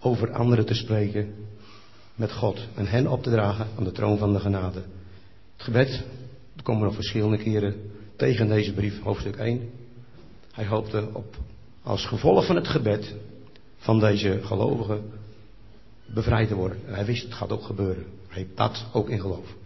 over anderen te spreken met God en hen op te dragen aan de troon van de genade. Het gebed, dat komen we nog verschillende keren tegen deze brief, hoofdstuk 1. Hij hoopte op, als gevolg van het gebed van deze gelovigen bevrijd te worden. En hij wist, het gaat ook gebeuren. Hij bad ook in geloof.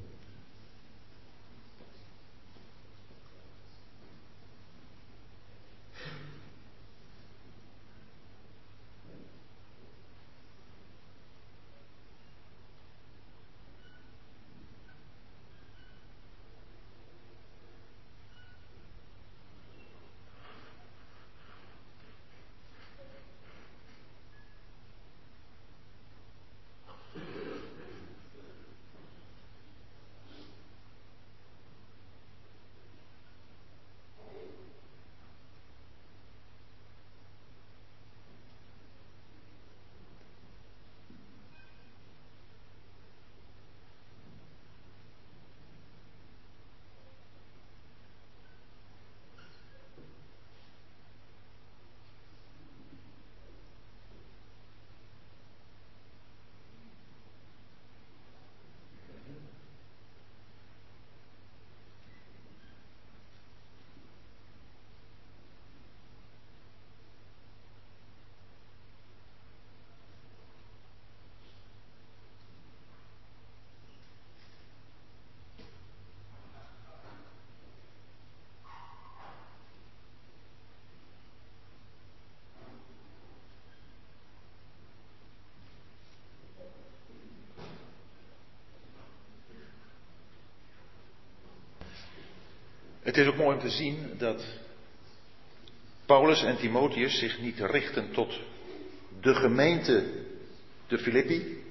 Het is ook mooi om te zien dat Paulus en Timotheus zich niet richten tot de gemeente de Filippi,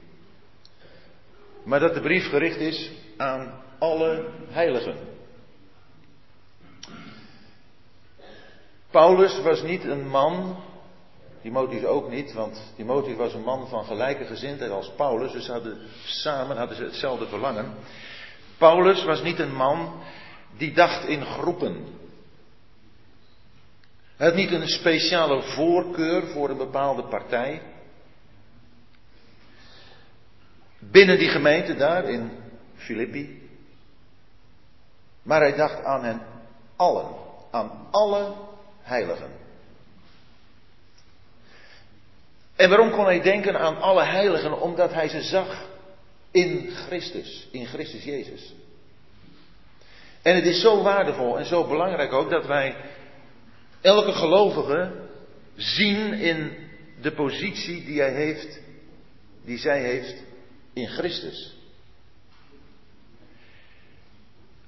maar dat de brief gericht is aan alle heiligen. Paulus was niet een man, Timotheus ook niet, want Timotheus was een man van gelijke gezindheid als Paulus, dus hadden samen hadden ze hetzelfde verlangen. Paulus was niet een man die dacht in groepen. Hij had niet een speciale voorkeur voor een bepaalde partij. Binnen die gemeente daar in Filippi. Maar hij dacht aan hen allen, aan alle heiligen. En waarom kon hij denken aan alle heiligen? Omdat hij ze zag in Christus, in Christus Jezus. En het is zo waardevol en zo belangrijk ook dat wij elke gelovige zien in de positie die hij heeft, die zij heeft in Christus.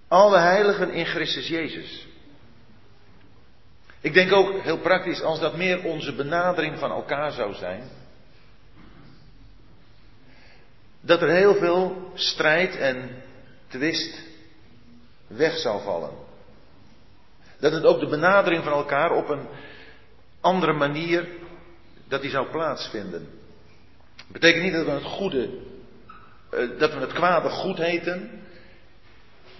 Alle heiligen in Christus Jezus. Ik denk ook heel praktisch, als dat meer onze benadering van elkaar zou zijn, dat er heel veel strijd en twist weg zou vallen. Dat het ook de benadering van elkaar op een andere manier, dat die zou plaatsvinden. Betekent niet dat we het goede, eh, dat we het kwade goed heten,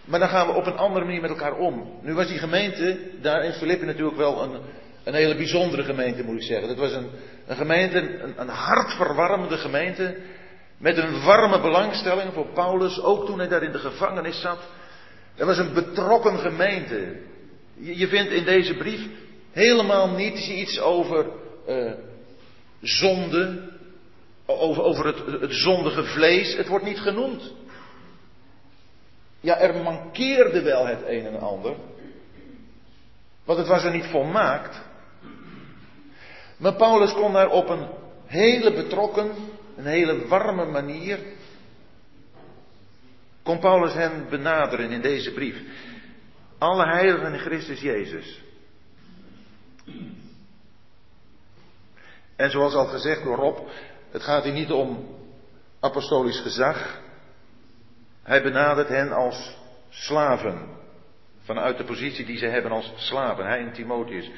maar dan gaan we op een andere manier met elkaar om. Nu was die gemeente daar in Filippi natuurlijk wel een, een hele bijzondere gemeente, moet ik zeggen. Dat was een, een gemeente, een, een hartverwarmende gemeente. Met een warme belangstelling voor Paulus, ook toen hij daar in de gevangenis zat. Het was een betrokken gemeente. Je, vindt in deze brief helemaal niet iets over uh, zonde, over, over het, het zondige vlees. Het wordt niet genoemd. Ja, er mankeerde wel het een en ander. Want het was er niet volmaakt. Maar Paulus kon daar op een hele betrokken, een hele warme manier. Kon Paulus hen benaderen in deze brief. Alle heiligen in Christus Jezus. En zoals al gezegd door Rob, het gaat hier niet om apostolisch gezag. Hij benadert hen als slaven. Vanuit de positie die ze hebben als slaven. Hij en Timotheus.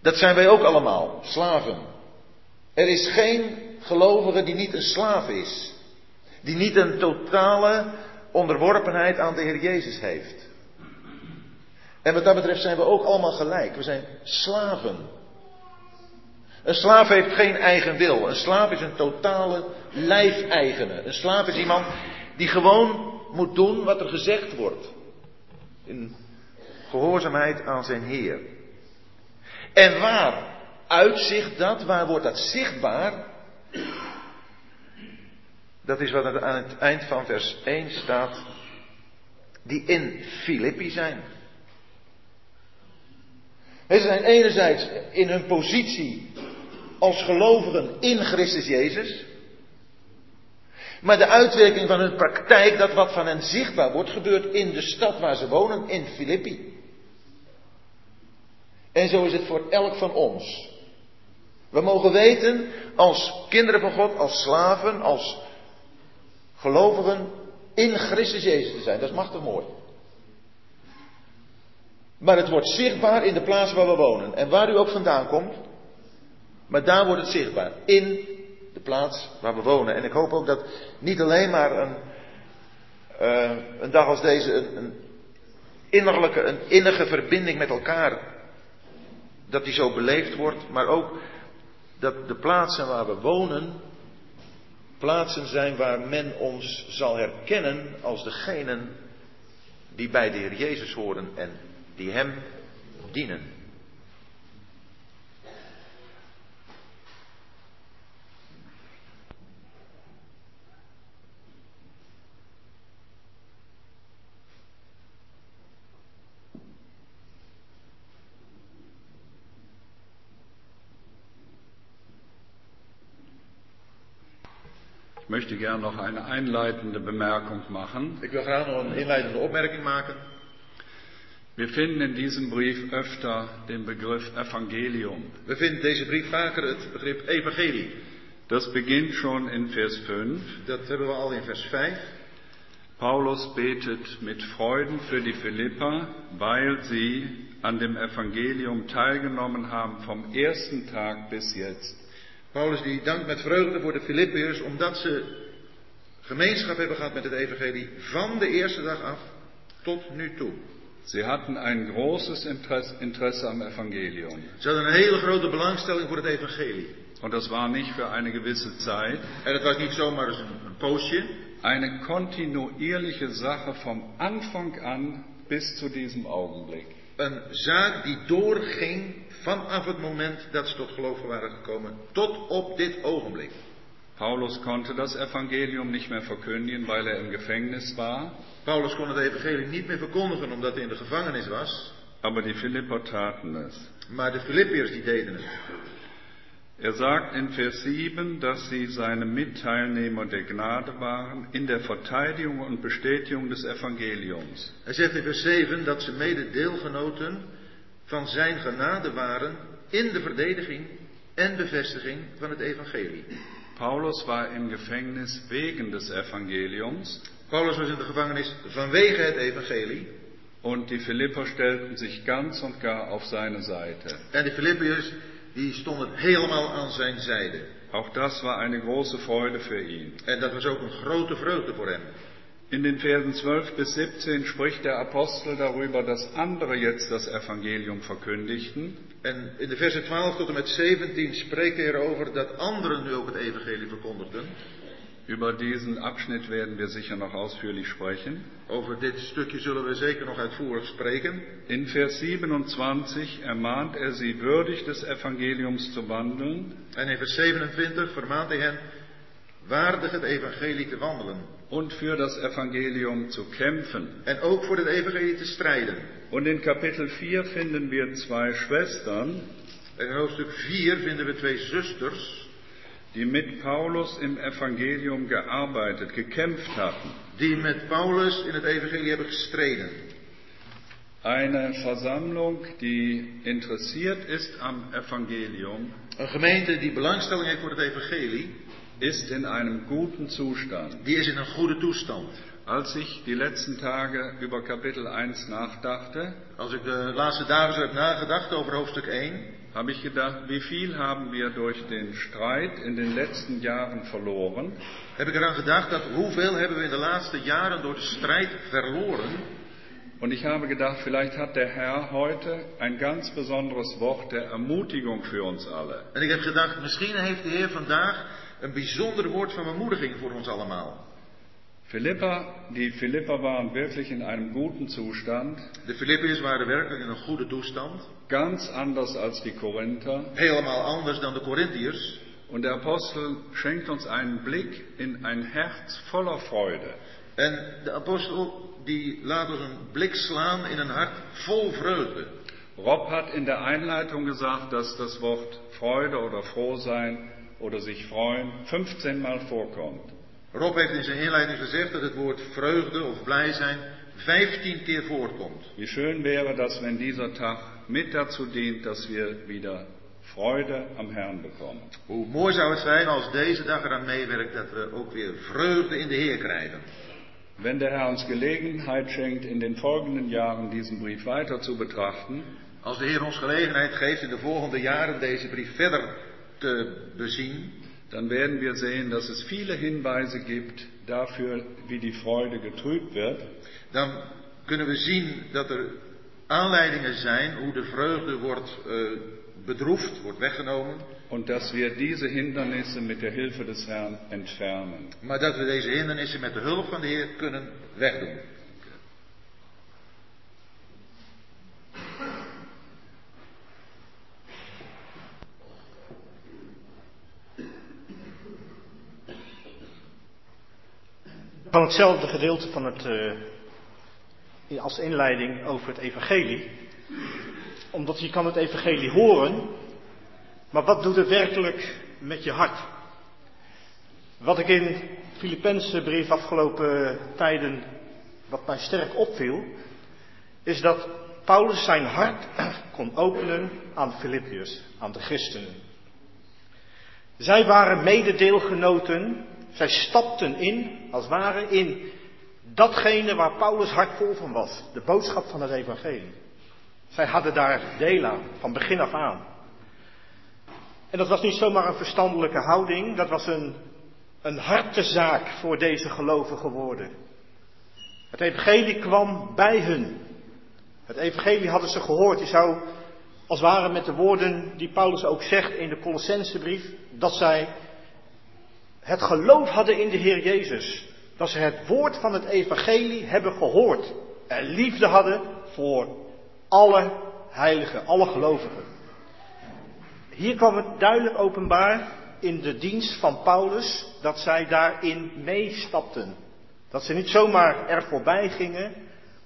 Dat zijn wij ook allemaal, slaven. Er is geen gelovige die niet een slaaf is. Die niet een totale onderworpenheid aan de Heer Jezus heeft. En wat dat betreft zijn we ook allemaal gelijk. We zijn slaven. Een slaaf heeft geen eigen wil. Een slaaf is een totale lijfeigene. Een slaaf is iemand die gewoon moet doen wat er gezegd wordt. In gehoorzaamheid aan zijn Heer. En waar uitzicht dat? Waar wordt dat zichtbaar? Dat is wat aan het eind van vers 1 staat. Die in Filippi zijn. Ze zijn enerzijds in hun positie als gelovigen in Christus Jezus. Maar de uitwerking van hun praktijk, dat wat van hen zichtbaar wordt, gebeurt in de stad waar ze wonen, in Filippi. En zo is het voor elk van ons. We mogen weten, als kinderen van God, als slaven, als gelovigen, in Christus Jezus te zijn. Dat is machtig mooi. Maar het wordt zichtbaar in de plaats waar we wonen. En waar u ook vandaan komt. Maar daar wordt het zichtbaar. In de plaats waar we wonen. En ik hoop ook dat niet alleen maar een, uh, een dag als deze een, een, innerlijke, een innige verbinding met elkaar, dat die zo beleefd wordt, maar ook dat de plaatsen waar we wonen, plaatsen zijn waar men ons zal herkennen als degenen die bij de Heer Jezus horen en die Hem dienen. Möchte gern noch eine einleitende Bemerkung machen. Ik wil graag nog een inleidende opmerking maken. Wir finden in diesem Brief öfter den Begriff Evangelium. We vinden deze brief vaker het begrip evangelie. Das beginnt schon in Vers 5. Dat hebben we al in vers 5. Paulus betet mit Freuden für die Philipper, weil sie an dem Evangelium teilgenommen haben vom ersten Tag bis jetzt. Paulus die dankt met vreugde voor de Filippiërs omdat ze gemeenschap hebben gehad met het evangelie van de eerste dag af tot nu toe. Sie hatten ein großes Interesse, Interesse am Evangelium. Ze hadden een hele grote belangstelling voor het evangelie. Und das war nicht für eine gewisse Zeit. En het was niet zomaar een, een poosje. Eine kontinuierliche Sache vom Anfang an bis zu diesem Augenblick. Een zaak die doorging vanaf het moment dat ze tot geloven waren gekomen tot op dit ogenblik. Paulus konnte das Evangelium nicht mehr verkündigen, weil er im Gefängnis war. Paulus kon het evangelie niet meer verkondigen omdat hij in de gevangenis was. Aber die Philipper taten es. Maar de Filippiërs die deden het. Er sagt in Vers 7, dass sie seine Mitteilnehmer der Gnade waren in der Verteidigung und Bestätigung des Evangeliums. Hij zegt in vers 7 dat ze mede deelgenoten van zijn genade waren in de verdediging en bevestiging van het evangelie. Paulus war im Gefängnis wegen des Evangeliums Paulus was in de gevangenis vanwege het evangelie. und die Philipper stellten sich ganz und gar auf seine Seite. En de Filippiërs die stonden helemaal aan zijn zijde. Auch das war eine große Freude für ihn. En dat was ook een grote vreugde voor hem. In den Versen 12 bis 17 spricht der Apostel darüber, dass andere jetzt das Evangelium verkündigten. En in de versen 12 tot en met 17 spreekt hij erover dat anderen nu ook het evangelie verkondigden. Über diesen Abschnitt werden wir sicher noch ausführlich sprechen. Over dit stukje zullen we zeker nog uitvoerig spreken. In Vers 27 ermahnt er sie, würdig des Evangeliums zu wandeln En in vers 27 vermaant hij hen waardig het evangelie te wandelen. und für das Evangelium zu kämpfen. En ook voor het evangelie te strijden. Und in Kapitel 4 finden wir zwei Schwestern, En in hoofdstuk 4 vinden we twee zusters die mit Paulus im Evangelium gearbeitet, gekämpft hatten. die met Paulus in het evangelie hebben gestreden. Eine Versammlung, die interessiert ist am Evangelium, Een gemeente die belangstelling heeft voor het evangelie, ist in einem guten Zustand. die is in een goede toestand. Als ich die letzten Tage über Kapitel 1 nachdachte, Als ik de laatste dagen zo heb nagedacht over hoofdstuk 1, habe ich gedacht, wie viel haben wir durch den Streit in den letzten Jahren verloren, heb ik eraan gedacht dat hoeveel hebben we in de laatste jaren door de strijd verloren. Und ich habe gedacht, vielleicht hat der Herr heute ein ganz besonderes Wort der Ermutigung für uns alle. En ik heb gedacht, misschien heeft de Heer vandaag een bijzonder woord van bemoediging voor ons allemaal. Philippa, die Philipper waren wirklich in einem guten Zustand, De Filippiërs waren werkelijk in een goede toestand. ganz anders als die Korinther. Helemaal anders dan de Corinthiërs. Und der Apostel schenkt uns einen Blick in ein Herz voller Freude. En de apostel die laat ons een blik slaan in een hart vol vreugde. Rob hat in der Einleitung gesagt, dass das Wort Freude oder Frohsein oder sich freuen 15 Mal vorkommt. Rob heeft in zijn inleiding gezegd dat het woord vreugde of blij zijn 15 keer voorkomt. Wie schön wäre das, wenn dieser Tag mit dazu dient, dass wir wieder Freude am Herrn bekommen. Hoe mooi zou het zijn als deze dag eraan meewerkt dat we ook weer vreugde in de Heer krijgen. Wenn der Herr uns Gelegenheit schenkt, in den folgenden Jahren diesen Brief weiter zu betrachten, Als de Heer ons gelegenheid geeft in de volgende jaren deze brief verder bezien, dann werden wir sehen, dass es viele Hinweise gibt dafür, wie die Freude getrübt wird. dan kunnen we zien dat er aanleidingen zijn hoe de vreugde wordt eh, bedroefd, wordt weggenomen. Und dass wir diese Hindernisse mit der Hilfe des Herrn entfernen. Maar dat we deze hindernissen met de hulp van de Heer kunnen wegdoen. Van hetzelfde gedeelte van het, eh, als inleiding over het evangelie. Omdat je kan het evangelie horen, maar wat doet het werkelijk met je hart? Wat ik in Filippense brief afgelopen tijden, wat mij sterk opviel, is dat Paulus zijn hart kon openen aan Filippiërs, aan de christenen. Zij waren mededeelgenoten, zij stapten in, als het ware, in datgene waar Paulus hart vol van was, de boodschap van het evangelie. Zij hadden daar deel aan, van begin af aan. En dat was niet zomaar een verstandelijke houding, dat was een, een hartezaak voor deze gelovigen geworden. Het evangelie kwam bij hun. Het evangelie hadden ze gehoord. Je zou als het ware met de woorden die Paulus ook zegt in de Colossensebrief, dat zij het geloof hadden in de Heer Jezus. Dat ze het woord van het evangelie hebben gehoord. En liefde hadden voor alle heiligen, alle gelovigen. Hier kwam het duidelijk openbaar in de dienst van Paulus dat zij daarin meestapten. Dat ze niet zomaar er voorbij gingen,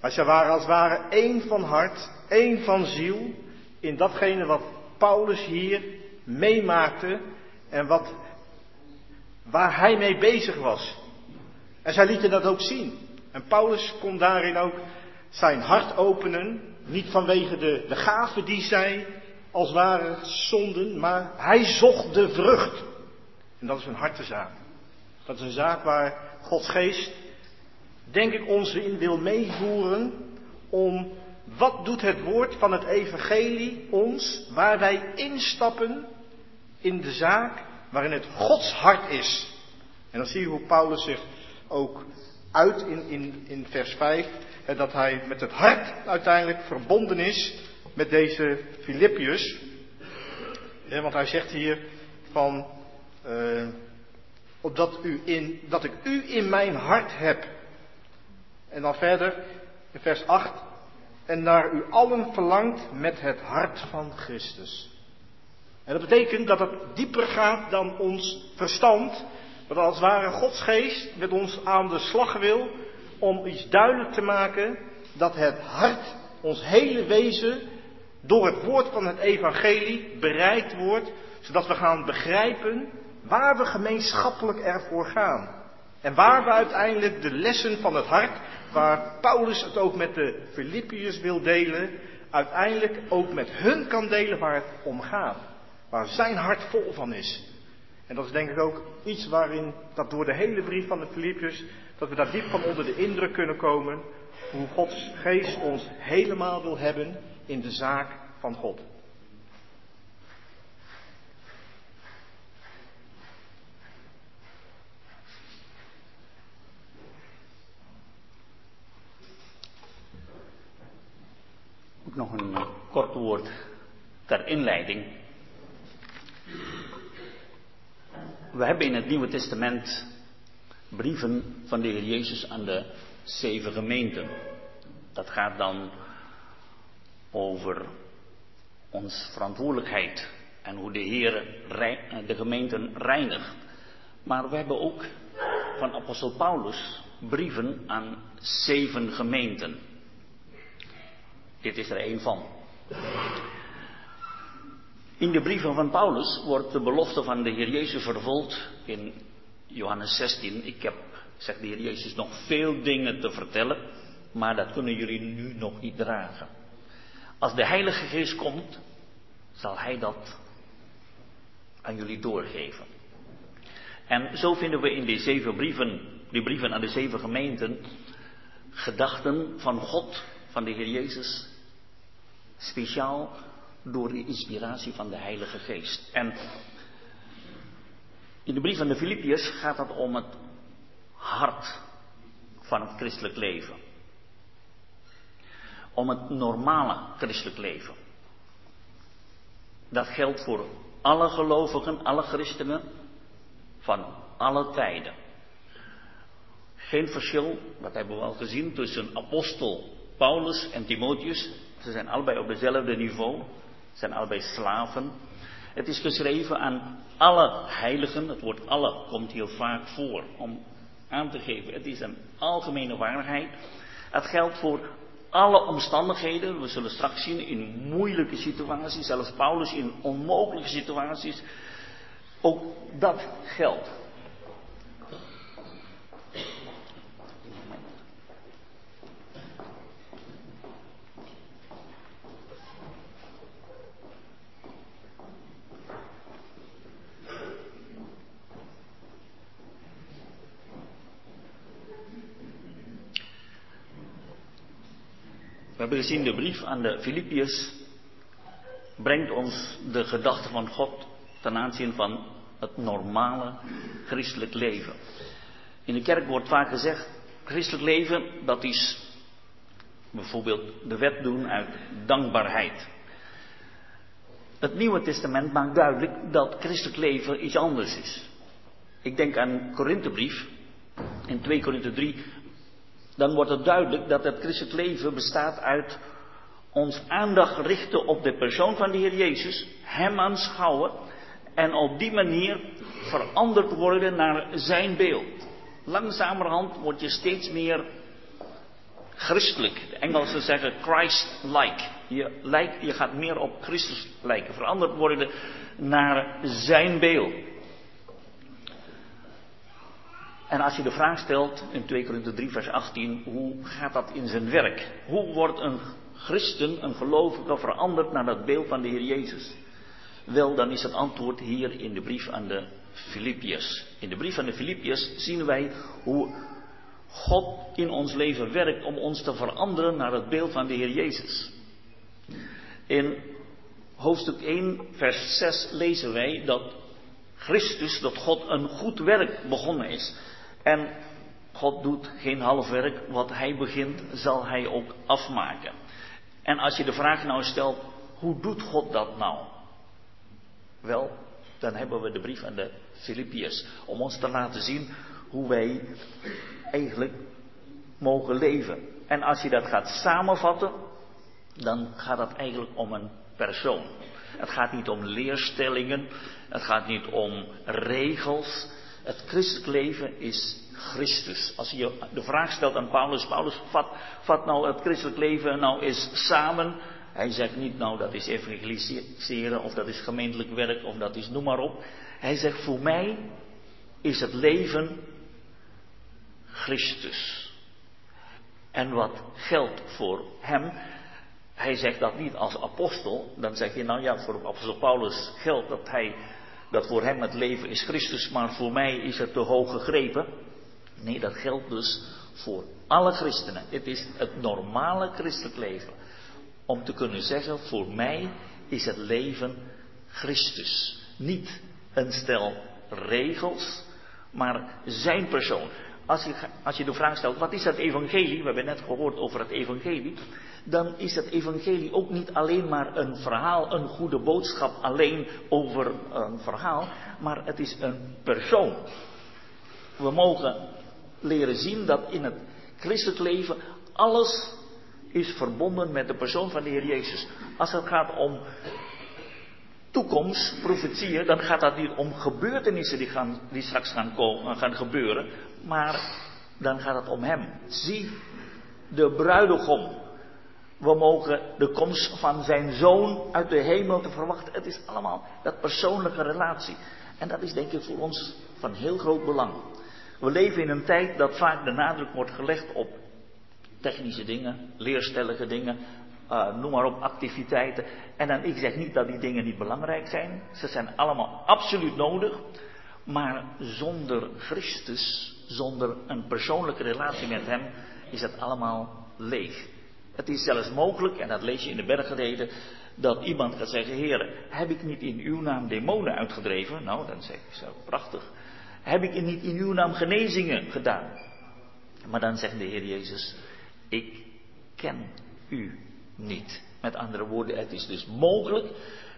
maar ze waren als het ware één van hart, één van ziel in datgene wat Paulus hier meemaakte en wat, waar hij mee bezig was. En zij lieten dat ook zien. En Paulus kon daarin ook zijn hart openen, niet vanwege de, de gaven die zij als ware zonden, maar hij zocht de vrucht. En dat is een hartezaak. Dat is een zaak waar Gods geest, denk ik, ons in wil meevoeren om wat doet het woord van het evangelie ons, waar wij instappen in de zaak waarin het Gods hart is. En dan zie je hoe Paulus zich ook uit in, in, in vers 5, dat hij met het hart uiteindelijk verbonden is met deze Filippius. want hij zegt hier van, uh, opdat u in, dat ik u in mijn hart heb. En dan verder in vers 8, en naar u allen verlangt met het hart van Christus. En dat betekent dat het dieper gaat dan ons verstand, dat als het ware Gods geest met ons aan de slag wil om iets duidelijk te maken dat het hart, ons hele wezen, door het woord van het evangelie bereikt wordt, zodat we gaan begrijpen waar we gemeenschappelijk ervoor gaan. En waar we uiteindelijk de lessen van het hart, waar Paulus het ook met de Filippiërs wil delen, uiteindelijk ook met hun kan delen waar het om gaat. Waar zijn hart vol van is. En dat is denk ik ook iets waarin, dat door de hele brief van de Filippiërs, dat we daar diep van onder de indruk kunnen komen, hoe Gods geest ons helemaal wil hebben in de zaak van God. Nog een kort woord ter inleiding. We hebben in het Nieuwe Testament brieven van de Heer Jezus aan de zeven gemeenten. Dat gaat dan over ons verantwoordelijkheid en hoe de Heer de gemeenten reinigt. Maar we hebben ook van apostel Paulus brieven aan zeven gemeenten. Dit is er één van. In de brieven van Paulus wordt de belofte van de Heer Jezus vervuld in Johannes 16. Ik heb, zegt de Heer Jezus, nog veel dingen te vertellen, maar dat kunnen jullie nu nog niet dragen. Als de Heilige Geest komt, zal Hij dat aan jullie doorgeven. En zo vinden we in die zeven brieven, die brieven aan de zeven gemeenten, gedachten van God, van de Heer Jezus, speciaal door de inspiratie van de Heilige Geest. En in de brief van de Filippiërs gaat het om het hart van het christelijk leven. Om het normale christelijk leven. Dat geldt voor alle gelovigen, alle christenen van alle tijden. Geen verschil, dat hebben we al gezien, tussen apostel Paulus en Timotheus. Ze zijn allebei op dezelfde niveau, zijn allebei slaven. Het is geschreven aan alle heiligen, het woord alle komt heel vaak voor om aan te geven. Het is een algemene waarheid. Het geldt voor alle omstandigheden. We zullen straks zien in moeilijke situaties, zelfs Paulus in onmogelijke situaties. Ook dat geldt. Hebben gezien, de brief aan de Filippiërs brengt ons de gedachte van God ten aanzien van het normale christelijk leven. In de kerk wordt vaak gezegd, christelijk leven, dat is bijvoorbeeld de wet doen uit dankbaarheid. Het Nieuwe Testament maakt duidelijk dat christelijk leven iets anders is. Ik denk aan Korinthebrief, in 2 Korinthe 3, dan wordt het duidelijk dat het christelijk leven bestaat uit ons aandacht richten op de persoon van de Heer Jezus, Hem aanschouwen en op die manier veranderd worden naar Zijn beeld. Langzamerhand word je steeds meer christelijk. De Engelsen zeggen Christ-like. Je, je gaat meer op Christus lijken. Veranderd worden naar Zijn beeld. En als je de vraag stelt in 2 Korinther 3 vers 18, hoe gaat dat in zijn werk? Hoe wordt een christen, een gelovige, veranderd naar dat beeld van de Heer Jezus? Wel, dan is het antwoord hier in de brief aan de Filippiërs. In de brief aan de Filippiërs zien wij hoe God in ons leven werkt om ons te veranderen naar het beeld van de Heer Jezus. In hoofdstuk 1, vers 6 lezen wij dat Christus, dat God een goed werk begonnen is. En God doet geen half werk. Wat hij begint, zal hij ook afmaken. En als je de vraag nou stelt, hoe doet God dat nou? Wel, dan hebben we de brief aan de Filippiërs. Om ons te laten zien hoe wij eigenlijk mogen leven. En als je dat gaat samenvatten, dan gaat het eigenlijk om een persoon. Het gaat niet om leerstellingen, het gaat niet om regels. Het christelijk leven is Christus. Als je de vraag stelt aan Paulus, Paulus, vat, vat nou het christelijk leven nou eens samen. Hij zegt niet, nou dat is evangeliseren, of dat is gemeentelijk werk, of dat is noem maar op. Hij zegt, voor mij is het leven Christus. En wat geldt voor hem, hij zegt dat niet als apostel, dan zeg je nou ja, voor apostel Paulus geldt dat hij, dat voor hem het leven is Christus, maar voor mij is het te hoog gegrepen. Nee, dat geldt dus voor alle christenen. Het is het normale christelijk leven. Om te kunnen zeggen, voor mij is het leven Christus. Niet een stel regels, maar zijn persoon. Als je, als je de vraag stelt, wat is het evangelie? We hebben net gehoord over het evangelie. Dan is het evangelie ook niet alleen maar een verhaal, een goede boodschap alleen over een verhaal. Maar het is een persoon. We mogen leren zien dat in het christelijk leven alles is verbonden met de persoon van de Heer Jezus. Als het gaat om toekomst, profetieën, dan gaat dat niet om gebeurtenissen die, gaan, die straks gaan, komen, gaan gebeuren, maar dan gaat het om Hem. Zie de bruidegom. We mogen de komst van zijn zoon uit de hemel te verwachten. Het is allemaal dat persoonlijke relatie. En dat is denk ik voor ons van heel groot belang. We leven in een tijd dat vaak de nadruk wordt gelegd op technische dingen, leerstellige dingen, uh, noem maar op, activiteiten. En dan, ik zeg niet dat die dingen niet belangrijk zijn. Ze zijn allemaal absoluut nodig. Maar zonder Christus, zonder een persoonlijke relatie met Hem, is het allemaal leeg. Het is zelfs mogelijk, en dat lees je in de bergreden, dat iemand gaat zeggen, heren, heb ik niet in uw naam demonen uitgedreven? Nou, dan zeg ik zo, prachtig. Heb ik niet in uw naam genezingen gedaan? Maar dan zegt de Heer Jezus, ik ken u niet. Met andere woorden, het is dus mogelijk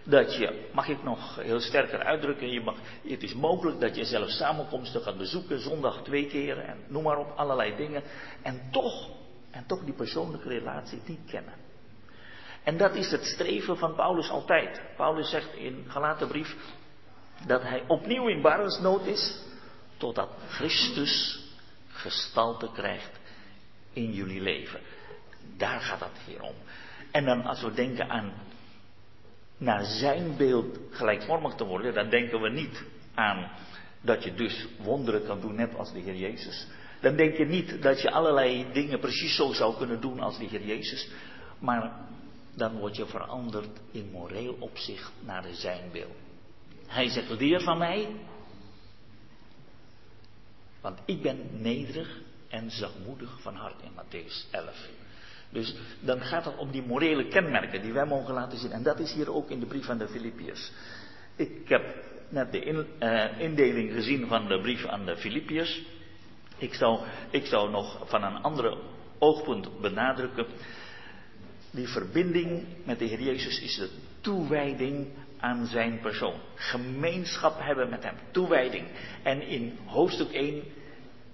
dat je, mag ik nog heel sterker uitdrukken, je mag, het is mogelijk dat je zelf samenkomsten gaat bezoeken, zondag twee keer en noem maar op, allerlei dingen. En toch, en toch die persoonlijke relatie niet kennen. En dat is het streven van Paulus altijd. Paulus zegt in Galatenbrief dat hij opnieuw in barensnood is, totdat Christus gestalte krijgt in jullie leven. Daar gaat het hier om. En dan als we denken aan naar zijn beeld gelijkvormig te worden, dan denken we niet aan dat je dus wonderen kan doen net als de Heer Jezus. Dan denk je niet dat je allerlei dingen precies zo zou kunnen doen als de Heer Jezus. Maar dan word je veranderd in moreel opzicht naar zijn beeld. Hij zegt, leer van mij. Want ik ben nederig en zachtmoedig van hart in Matthäus 11. Dus dan gaat het om die morele kenmerken die wij mogen laten zien. En dat is hier ook in de brief aan de Filippiërs. Ik heb net de uh, indeling gezien van de brief aan de Filippiërs. Ik zou, ik zou nog van een andere oogpunt benadrukken. Die verbinding met de Heer Jezus is de toewijding aan zijn persoon. Gemeenschap hebben met hem. Toewijding. En in hoofdstuk 1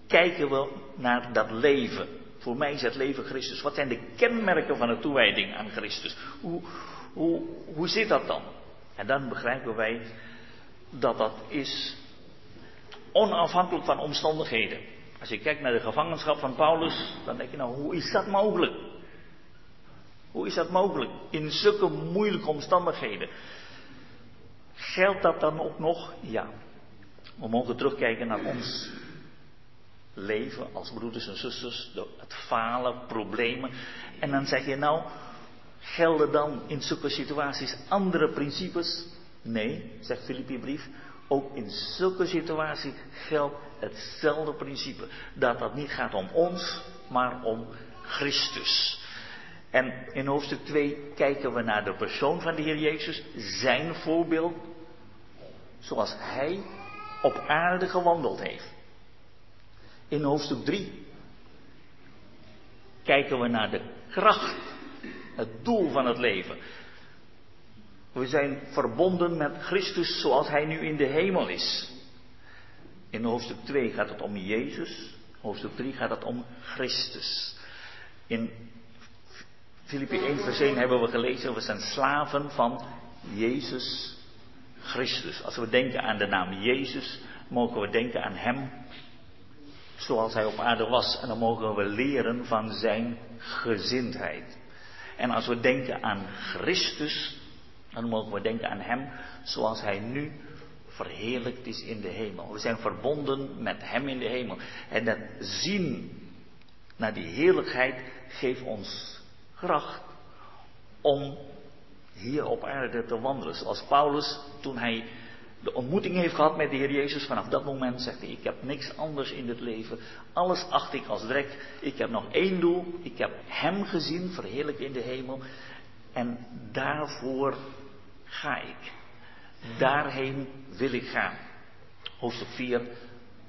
kijken we naar dat leven. Voor mij is het leven Christus. Wat zijn de kenmerken van de toewijding aan Christus? Hoe, hoe, hoe zit dat dan? En dan begrijpen wij dat dat is onafhankelijk van omstandigheden. Als je kijkt naar de gevangenschap van Paulus, dan denk je nou, hoe is dat mogelijk? Hoe is dat mogelijk? In zulke moeilijke omstandigheden. Geldt dat dan ook nog? Ja. We mogen terugkijken naar ons leven als broeders en zusters, het falen, problemen. En dan zeg je nou, gelden dan in zulke situaties andere principes? Nee, zegt Filippi brief, ook in zulke situaties geldt hetzelfde principe. Dat dat niet gaat om ons, maar om Christus. En in hoofdstuk 2 kijken we naar de persoon van de Heer Jezus, zijn voorbeeld, zoals Hij op aarde gewandeld heeft. In hoofdstuk 3 kijken we naar de kracht, het doel van het leven. We zijn verbonden met Christus zoals Hij nu in de hemel is. In hoofdstuk 2 gaat het om Jezus, hoofdstuk 3 gaat het om Christus. In Filippi 1 vers 1 hebben we gelezen, we zijn slaven van Jezus Christus. Als we denken aan de naam Jezus, mogen we denken aan Hem zoals Hij op aarde was. En dan mogen we leren van Zijn gezindheid. En als we denken aan Christus, dan mogen we denken aan Hem zoals Hij nu verheerlijkt is in de hemel. We zijn verbonden met Hem in de hemel. En dat zien naar die heerlijkheid geeft ons kracht om hier op aarde te wandelen. Zoals Paulus toen hij de ontmoeting heeft gehad met de Heer Jezus, vanaf dat moment zegt hij, ik heb niks anders in het leven. Alles acht ik als drek. Ik heb nog één doel. Ik heb Hem gezien, verheerlijk in de hemel. En daarvoor ga ik. Daarheen wil ik gaan. Hoofdstuk 4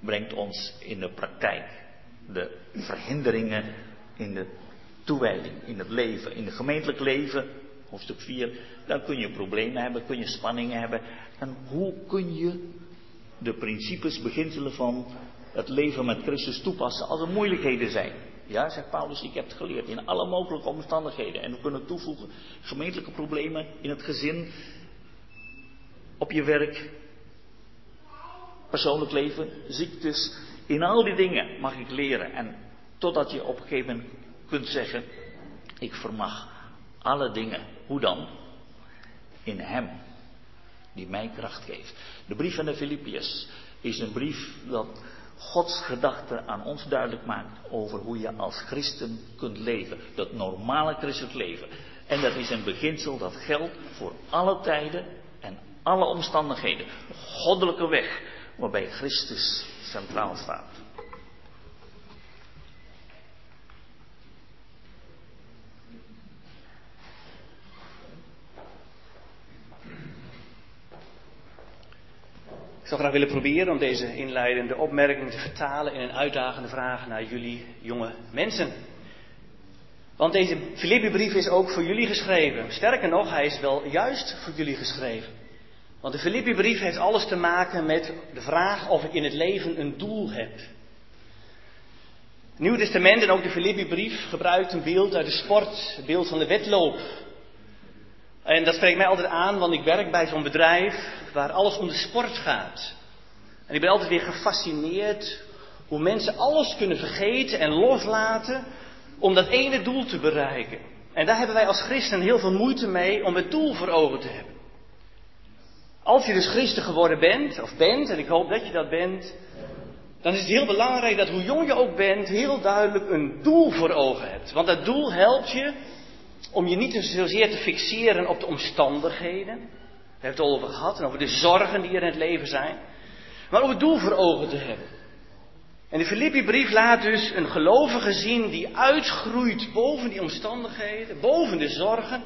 brengt ons in de praktijk de verhinderingen in de toewijding, in het leven, in het gemeentelijk leven. Hoofdstuk 4, dan kun je problemen hebben, kun je spanningen hebben. En hoe kun je de principes, beginselen van het leven met Christus toepassen als er moeilijkheden zijn? Ja, zegt Paulus, ik heb het geleerd in alle mogelijke omstandigheden. En we kunnen toevoegen gemeentelijke problemen in het gezin, op je werk, persoonlijk leven, ziektes. In al die dingen mag ik leren. En totdat je op een gegeven moment kunt zeggen, ik vermag alle dingen. Hoe dan? In Hem, die mij kracht geeft. De brief van de Filippiërs is een brief dat Gods gedachte aan ons duidelijk maakt over hoe je als christen kunt leven. Dat normale christelijk leven. En dat is een beginsel dat geldt voor alle tijden en alle omstandigheden. Goddelijke weg waarbij Christus centraal staat. Ik zou graag willen proberen om deze inleidende opmerking te vertalen in een uitdagende vraag naar jullie jonge mensen. Want deze Filippi-brief is ook voor jullie geschreven. Sterker nog, hij is wel juist voor jullie geschreven. Want de Filippi-brief heeft alles te maken met de vraag of ik in het leven een doel heb. Het Nieuw Testament en ook de Filippi-brief gebruikt een beeld uit de sport, het beeld van de wedloop. En dat spreekt mij altijd aan, want ik werk bij zo'n bedrijf waar alles om de sport gaat. En ik ben altijd weer gefascineerd hoe mensen alles kunnen vergeten en loslaten om dat ene doel te bereiken. En daar hebben wij als christen heel veel moeite mee om het doel voor ogen te hebben. Als je dus christen geworden bent, of bent, en ik hoop dat je dat bent, dan is het heel belangrijk dat hoe jong je ook bent, heel duidelijk een doel voor ogen hebt. Want dat doel helpt je om je niet zozeer te fixeren op de omstandigheden. We hebben het al over gehad en over de zorgen die er in het leven zijn. Maar om het doel voor ogen te hebben. En de Filippi-brief laat dus een gelovige zien die uitgroeit boven die omstandigheden, boven de zorgen.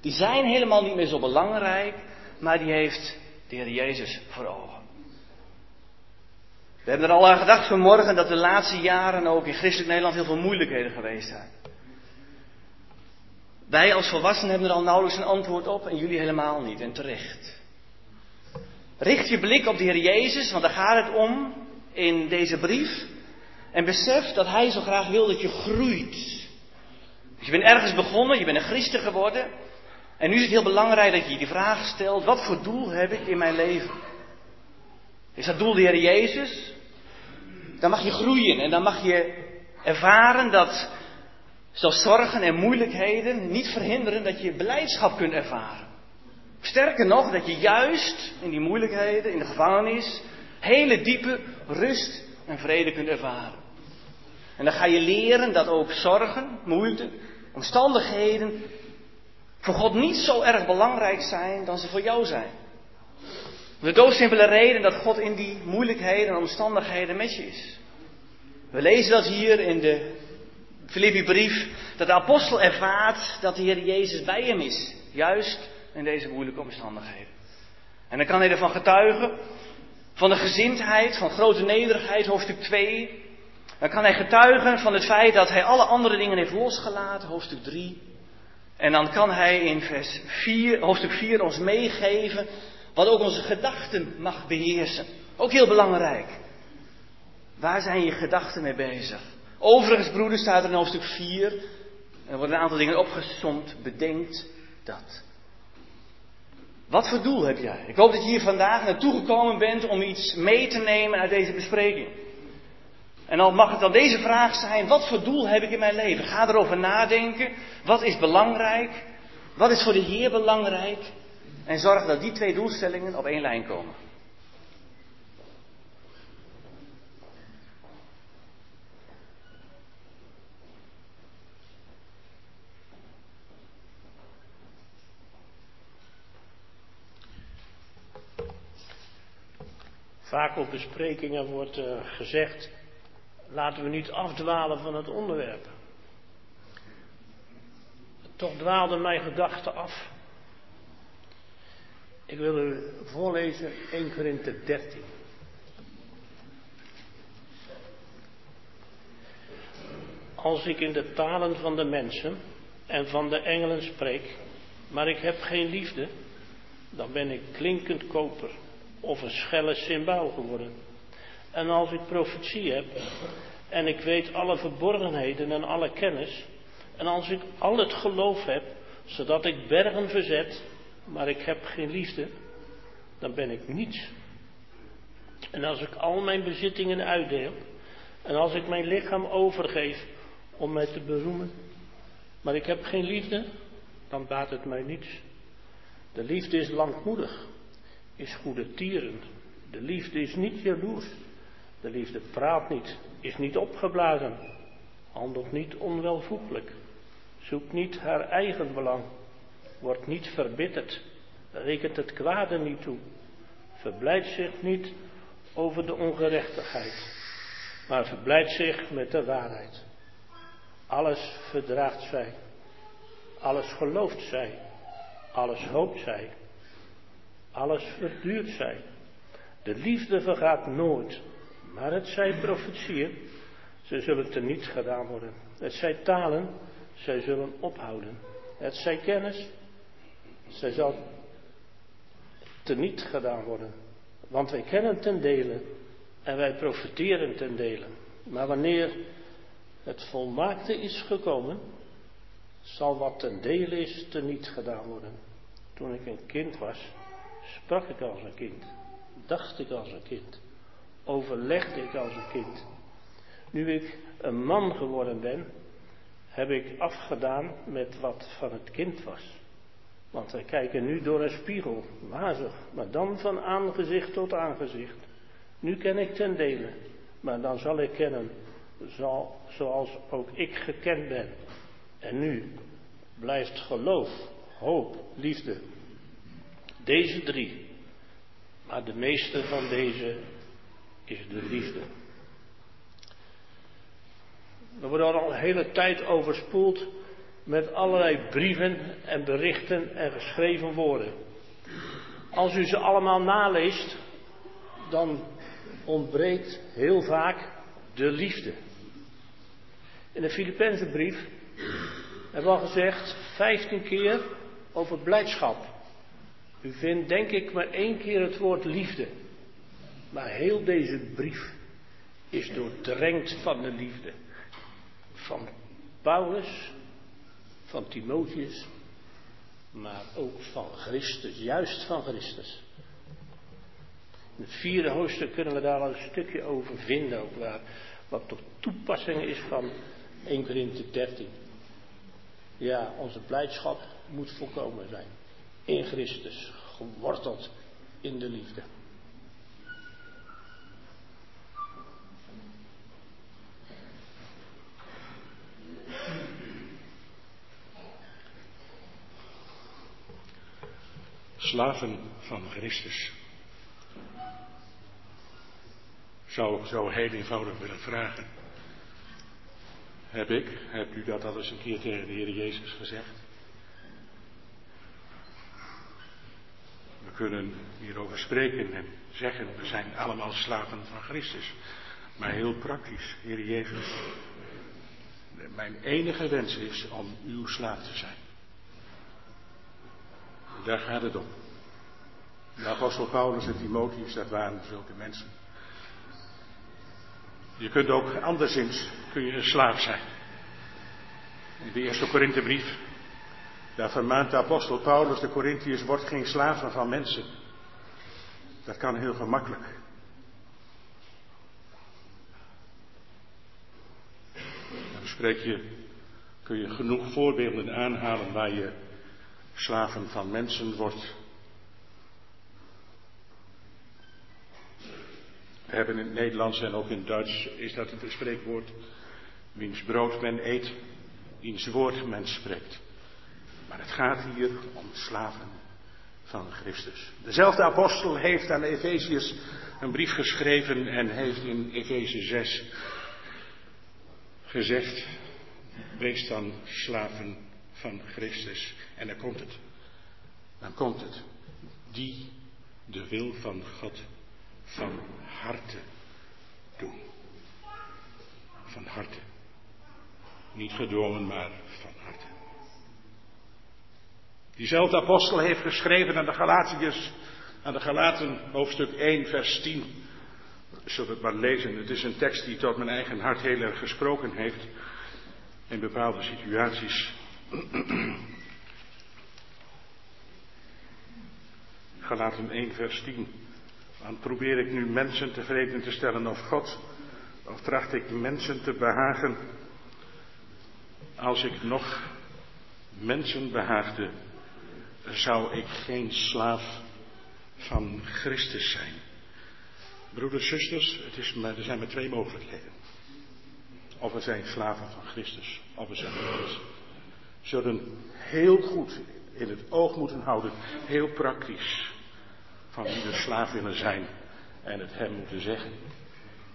Die zijn helemaal niet meer zo belangrijk, maar die heeft de Heer Jezus voor ogen. We hebben er al aan gedacht vanmorgen dat de laatste jaren ook in christelijk Nederland heel veel moeilijkheden geweest zijn. Wij als volwassenen hebben er al nauwelijks een antwoord op en jullie helemaal niet en terecht. Richt je blik op de Heer Jezus, want daar gaat het om in deze brief. En besef dat Hij zo graag wil dat je groeit. Je bent ergens begonnen, je bent een christen geworden. En nu is het heel belangrijk dat je je die vraag stelt: wat voor doel heb ik in mijn leven? Is dat doel de Heer Jezus? Dan mag je groeien en dan mag je ervaren dat zelfs zorgen en moeilijkheden niet verhinderen dat je beleidschap kunt ervaren. Sterker nog, dat je juist in die moeilijkheden, in de gevangenis, hele diepe rust en vrede kunt ervaren. En dan ga je leren dat ook zorgen, moeite, omstandigheden voor God niet zo erg belangrijk zijn dan ze voor jou zijn. De doodsimpele reden dat God in die moeilijkheden en omstandigheden met je is. We lezen dat hier in de Filippi-brief, dat de apostel ervaart dat de Heer Jezus bij hem is. Juist in deze moeilijke omstandigheden. En dan kan hij ervan getuigen, van de gezindheid, van grote nederigheid, hoofdstuk 2. Dan kan hij getuigen van het feit dat hij alle andere dingen heeft losgelaten, hoofdstuk 3. En dan kan hij in vers 4, hoofdstuk 4 ons meegeven wat ook onze gedachten mag beheersen. Ook heel belangrijk. Waar zijn je gedachten mee bezig? Overigens, broeder, staat er in hoofdstuk 4. Er worden een aantal dingen opgesomd. Bedenkt dat. Wat voor doel heb jij? Ik hoop dat je hier vandaag naartoe gekomen bent om iets mee te nemen uit deze bespreking. En dan mag het dan deze vraag zijn: wat voor doel heb ik in mijn leven? Ga erover nadenken. Wat is belangrijk? Wat is voor de Heer belangrijk? En zorg dat die twee doelstellingen op één lijn komen. Vaak op besprekingen wordt uh, gezegd, laten we niet afdwalen van het onderwerp. Toch dwaalde mijn gedachten af. Ik wil u voorlezen 1 Korinthe 13. Als ik in de talen van de mensen en van de engelen spreek, maar ik heb geen liefde, dan ben ik klinkend koper of een schelle symbool geworden. En als ik profetie heb en ik weet alle verborgenheden en alle kennis, en als ik al het geloof heb, zodat ik bergen verzet, maar ik heb geen liefde, dan ben ik niets. En als ik al mijn bezittingen uitdeel, en als ik mijn lichaam overgeef om mij te beroemen, maar ik heb geen liefde, dan baat het mij niets. De liefde is langmoedig is goedertierend. De liefde is niet jaloers. De liefde praat niet, is niet opgeblazen, handelt niet onwelvoeglijk, zoekt niet haar eigen belang, wordt niet verbitterd, rekent het kwade niet toe, verblijdt zich niet over de ongerechtigheid, maar verblijdt zich met de waarheid. Alles verdraagt zij, alles gelooft zij, alles hoopt zij, alles verduurt zij. De liefde vergaat nooit. Maar het zij profetieën, ze zullen te niets gedaan worden. Het zij talen, zij zullen ophouden. Het zij kennis, zij zal te niet gedaan worden. Want wij kennen ten dele en wij profiteren ten dele. Maar wanneer het volmaakte is gekomen, zal wat ten dele is te niet gedaan worden. Toen ik een kind was, sprak ik als een kind, dacht ik als een kind, overlegde ik als een kind. Nu ik een man geworden ben, heb ik afgedaan met wat van het kind was. Want wij kijken nu door een spiegel, wazig, maar dan van aangezicht tot aangezicht. Nu ken ik ten dele, maar dan zal ik kennen zoals ook ik gekend ben. En nu blijft geloof, hoop, liefde, deze drie. Maar de meeste van deze is de liefde. We worden al een hele tijd overspoeld met allerlei brieven en berichten en geschreven woorden. Als u ze allemaal naleest, dan ontbreekt heel vaak de liefde. In de Filipijnse brief hebben we al gezegd, 15 keer over blijdschap. U vindt denk ik maar één keer het woord liefde. Maar heel deze brief is doordrenkt van de liefde. Van Paulus, van Timotheus, maar ook van Christus, juist van Christus. In het vierde hoofdstuk kunnen we daar al een stukje over vinden, ook waar, wat tot toepassing is van 1 Korinthe 13. Ja, onze blijdschap moet volkomen zijn. In Christus, geworteld in de liefde. Slaven van Christus. Zou ik zo heel eenvoudig willen vragen. Heb ik, hebt u dat al eens een keer tegen de Heer Jezus gezegd? We kunnen hierover spreken en zeggen, we zijn allemaal slaven van Christus. Maar heel praktisch, Heer Jezus, mijn enige wens is om uw slaaf te zijn. Daar gaat het om. De apostel Paulus en Timotheus, dat waren zulke mensen. Je kunt ook anderszins kun je een slaaf zijn. In de eerste Korinthebrief, daar vermaant de apostel Paulus de Corinthiërs, wordt geen slaven van mensen. Dat kan heel gemakkelijk. Dan spreek je, kun je genoeg voorbeelden aanhalen waar je slaven van mensen wordt. We hebben in het Nederlands en ook in het Duits is dat het spreekwoord. Wiens brood men eet, wiens woord men spreekt. Maar het gaat hier om slaven van Christus. Dezelfde apostel heeft aan Efeziërs een brief geschreven en heeft in Efeze 6 gezegd: Wees dan slaven van Christus. En dan komt het. Dan komt het. Die de wil van God van harte doen. Van harte. Niet gedwongen, maar van harte. Diezelfde apostel heeft geschreven aan de Galatiërs, aan de Galaten, hoofdstuk 1, vers 10. Zullen we het maar lezen? Het is een tekst die tot mijn eigen hart heel erg gesproken heeft. In bepaalde situaties. Galaten 1, vers 10. Dan probeer ik nu mensen tevreden te stellen of God, of tracht ik mensen te behagen. Als ik nog mensen behaagde, zou ik geen slaaf van Christus zijn. Broeders, zusters, het is er zijn maar twee mogelijkheden. Of we zijn slaven van Christus, of we zijn mensen. Zullen heel goed in het oog moeten houden, heel praktisch van wie de slaaf willen zijn en het hem moeten zeggen.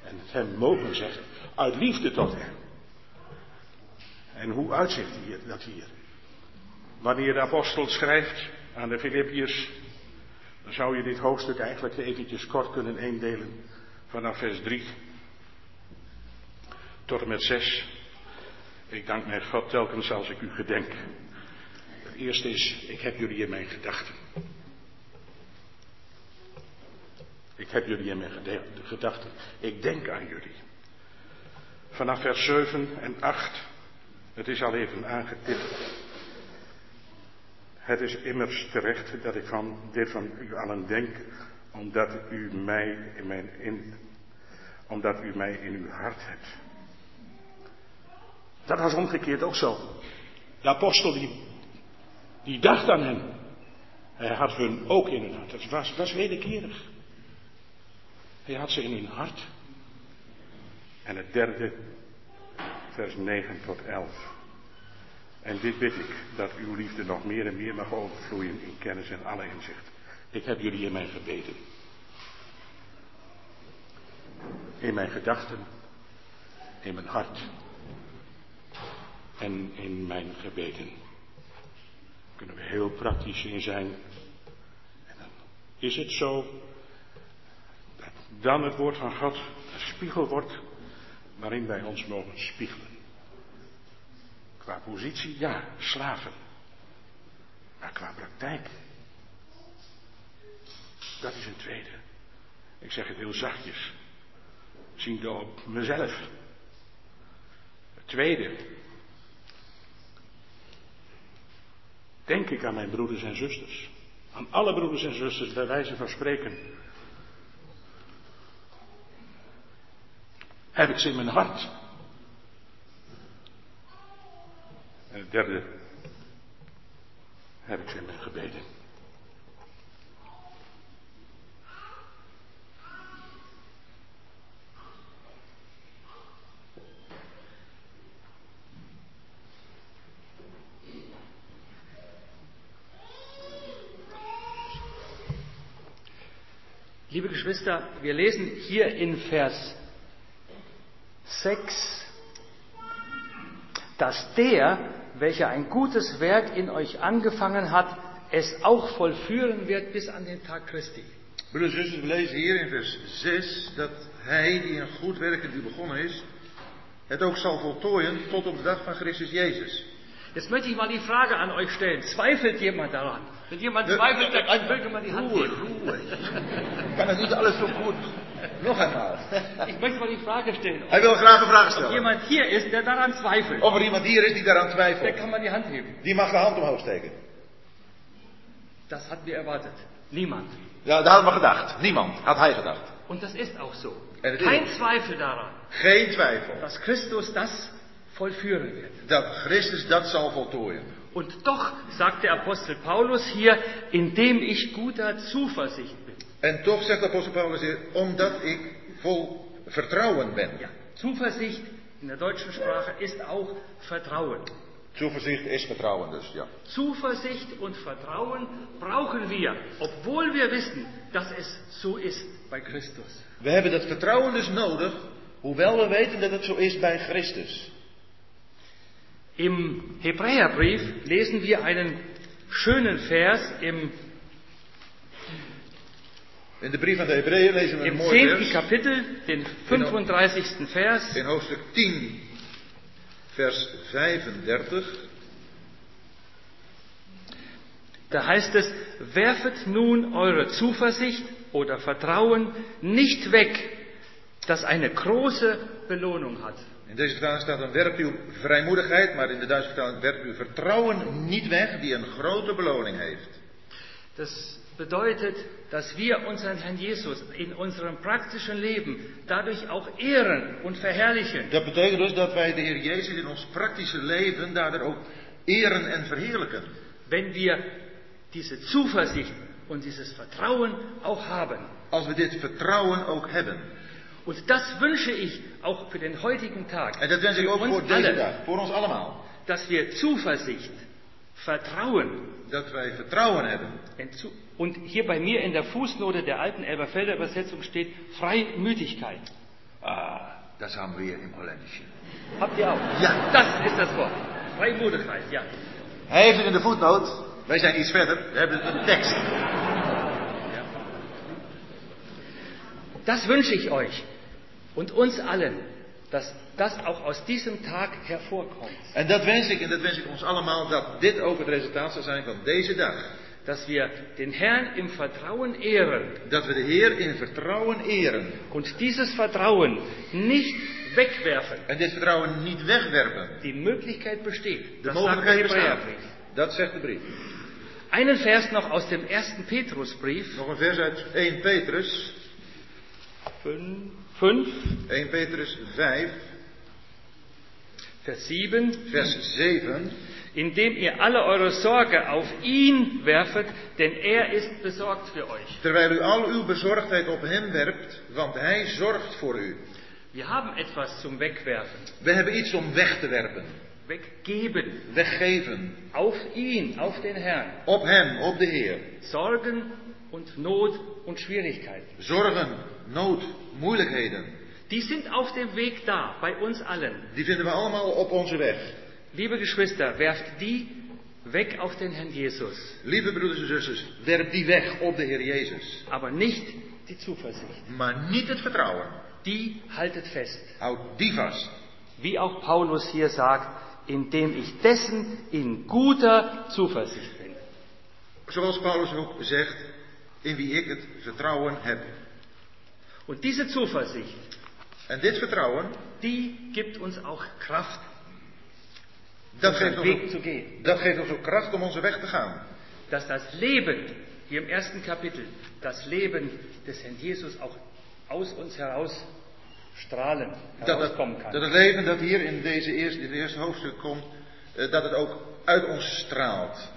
En het hem mogen zeggen, uit liefde tot hem. En hoe uitzicht dat hier? Wanneer de apostel schrijft aan de Filippiërs, dan zou je dit hoofdstuk eigenlijk eventjes kort kunnen eendelen vanaf vers 3 tot en met 6. Ik dank mijn God telkens als ik u gedenk. Het eerste is, ik heb jullie in mijn gedachten. Ik heb jullie in mijn gedachten. Ik denk aan jullie. Vanaf vers 7 en 8. Het is al even aangetipt. Het is immers terecht dat ik van dit van u allen denk, omdat u mij in mijn in, omdat u mij in uw hart hebt. Dat was omgekeerd ook zo. De apostel die, die dacht aan hen. Hij had hun ook in hun hart. Dat was, was wederkerig. Hij had ze in hun hart. En het derde, vers 9 tot 11. En dit bid ik, dat uw liefde nog meer en meer mag overvloeien in kennis en alle inzicht. Ik heb jullie in mijn gebeden. In mijn gedachten, in mijn hart, en in mijn gebeden. Kunnen we heel praktisch in zijn. En dan is het zo dat dan het woord van God een spiegel wordt waarin wij ons mogen spiegelen. Qua positie, ja, slaven. Maar qua praktijk, dat is een tweede. Ik zeg het heel zachtjes. Ziende op mezelf. Het tweede. Denk ik aan mijn broeders en zusters. Aan alle broeders en zusters bij wijze van spreken. Heb ik ze in mijn hart. En het derde. Heb ik ze in mijn gebeden. Liebe Geschwister, wir lesen hier in Vers 6, dass der, welcher ein gutes Werk in euch angefangen hat, es auch vollführen wird bis an den Tag Christi. Broeders en zusters, we lezen hier in vers 6 dat hij die een goed werk in u begonnen is, het ook zal voltooien tot op de dag van Christus Jezus. Jetzt möchte ich mal die Frage an euch stellen. Zweifelt jemand daran? Wenn jemand zweifelt, dann möge man die Hand Ruhe, heben. Ruhe. Kann das nicht alles so gut? Nog einmal. Ich möchte mal die Frage stellen. Hij wil graag een vraag Ob stellen. jemand hier ist, der daran zweifelt, Of er iemand hier is die daaraan der twijfelt. kann man die Hand heben. Die mag de hand omhoog steken. Das hatten wir erwartet. Niemand. Ja, dat hadden we gedacht. Niemand had hij gedacht. Und das ist auch so. Kein. Zweifel daran, Geen twijfel dass Christus das vollführen wird. dat Christus dat zal voltooien. Und doch sagt der Apostel Paulus hier, indem ich guter Zuversicht bin. En toch zegt de apostel Paulus hier, omdat ik vol vertrouwen ben. Ja, Zuversicht in der deutschen Sprache ist auch Vertrauen. Zuversicht is vertrouwen dus, ja. Zuversicht und Vertrauen brauchen wir, obwohl wir wissen, dass es so ist bei Christus. We hebben dat vertrouwen dus nodig, hoewel we weten dat het zo is bij Christus. Im Hebräerbrief lesen wir einen schönen Vers im, In de brief aan de Hebreeën lezen we een im mooi 10. vers. Kapitel, den 35. Vers. In hoofdstuk 10, vers 35. Da heißt es, werfet nun eure Zuversicht oder Vertrauen nicht weg, das eine große Belohnung hat. In deze vertaling staat dan werpt uw vrijmoedigheid, maar in de Duitse vertaling werpt uw vertrouwen niet weg, die een grote beloning heeft. Das bedeutet, dass wir unseren Herrn Jesus in unserem praktischen Leben dadurch auch ehren und verherrlichen. Dat betekent dus dat wij de Heer Jezus in ons praktische leven daardoor ook eren en verheerlijken. wenn wir diese Zuversicht und dieses Vertrauen auch haben. Als we dit vertrouwen ook hebben. Und das wünsche ich auch für den heutigen Tag. En dat wens ik Für ook uns voor deze alle, dag, voor ons allemaal. dass wir Zuversicht, Vertrauen Dat wij vertrouwen hebben. und zu- und hier bei mir in der Fußnote der alten Elberfelder Übersetzung steht Freimütigkeit. Ah, dat haben wir im Holländischen. Habt ihr auch? Ja. Das ist das Wort. Freimutigkeit, ja. Hij heeft het in de voetnoot. Wij zijn iets verder. We hebben het in de tekst. Das wünsche ich euch und uns allen, dass das auch aus diesem Tag hervorkommt. En dat wens ik, en dat wens ik ons allemaal, dat dit ook het resultaat zal zijn van deze dag. Dass wir den Herrn im Vertrauen ehren Dat we de Heer in vertrouwen eren. und dieses Vertrauen nicht wegwerfen. En dit vertrouwen niet wegwerpen. Die Möglichkeit besteht. De Das sagt der mogelijkheid bestaat. Dat zegt de brief. Einen Vers noch aus dem ersten Petrusbrief. Nog een vers uit 1 Petrus. 5, 1 Petrus 5, Vers 7. vers 7. Indem ihr alle eure Sorge auf ihn werfet, denn er ist besorgt für euch. Terwijl u al uw bezorgdheid op hem werpt, want hij zorgt voor u. Wir haben etwas zum Wegwerfen, We hebben iets om weg te werpen. weggeben. Weggeven. Auf ihn, auf den Herrn. Op hem, op de Heer. Sorgen und Not und Schwierigkeit. Zorgen, nood, moeilijkheden. Die sind auf dem Weg da, bei uns allen. Die vinden we allemaal op onze weg. Liebe Geschwister, werft die weg auf den Herrn Jesus. Lieve broeders en zusters, werp die weg op de Heer Jezus. Aber nicht die Zuversicht. Maar niet het vertrouwen. Die haltet fest. Houd die vast. Wie auch Paulus hier sagt, indem ich dessen in guter Zuversicht bin. Zoals Paulus ook zegt, in wie ik het vertrouwen heb. Und diese Zuversicht, En dit vertrouwen, die gibt uns auch Kraft, dat geeft, ons Weg zu ook, gehen. dat geeft ons ook kracht om onze weg te gaan. Dass das Leben, hier im ersten Kapitel, das Leben des Herrn Jesus auch aus uns heraus strahlen, herauskommen kann. dat het leven dat hier in, deze eerste, in het eerste hoofdstuk komt, eh, dat het ook uit ons straalt.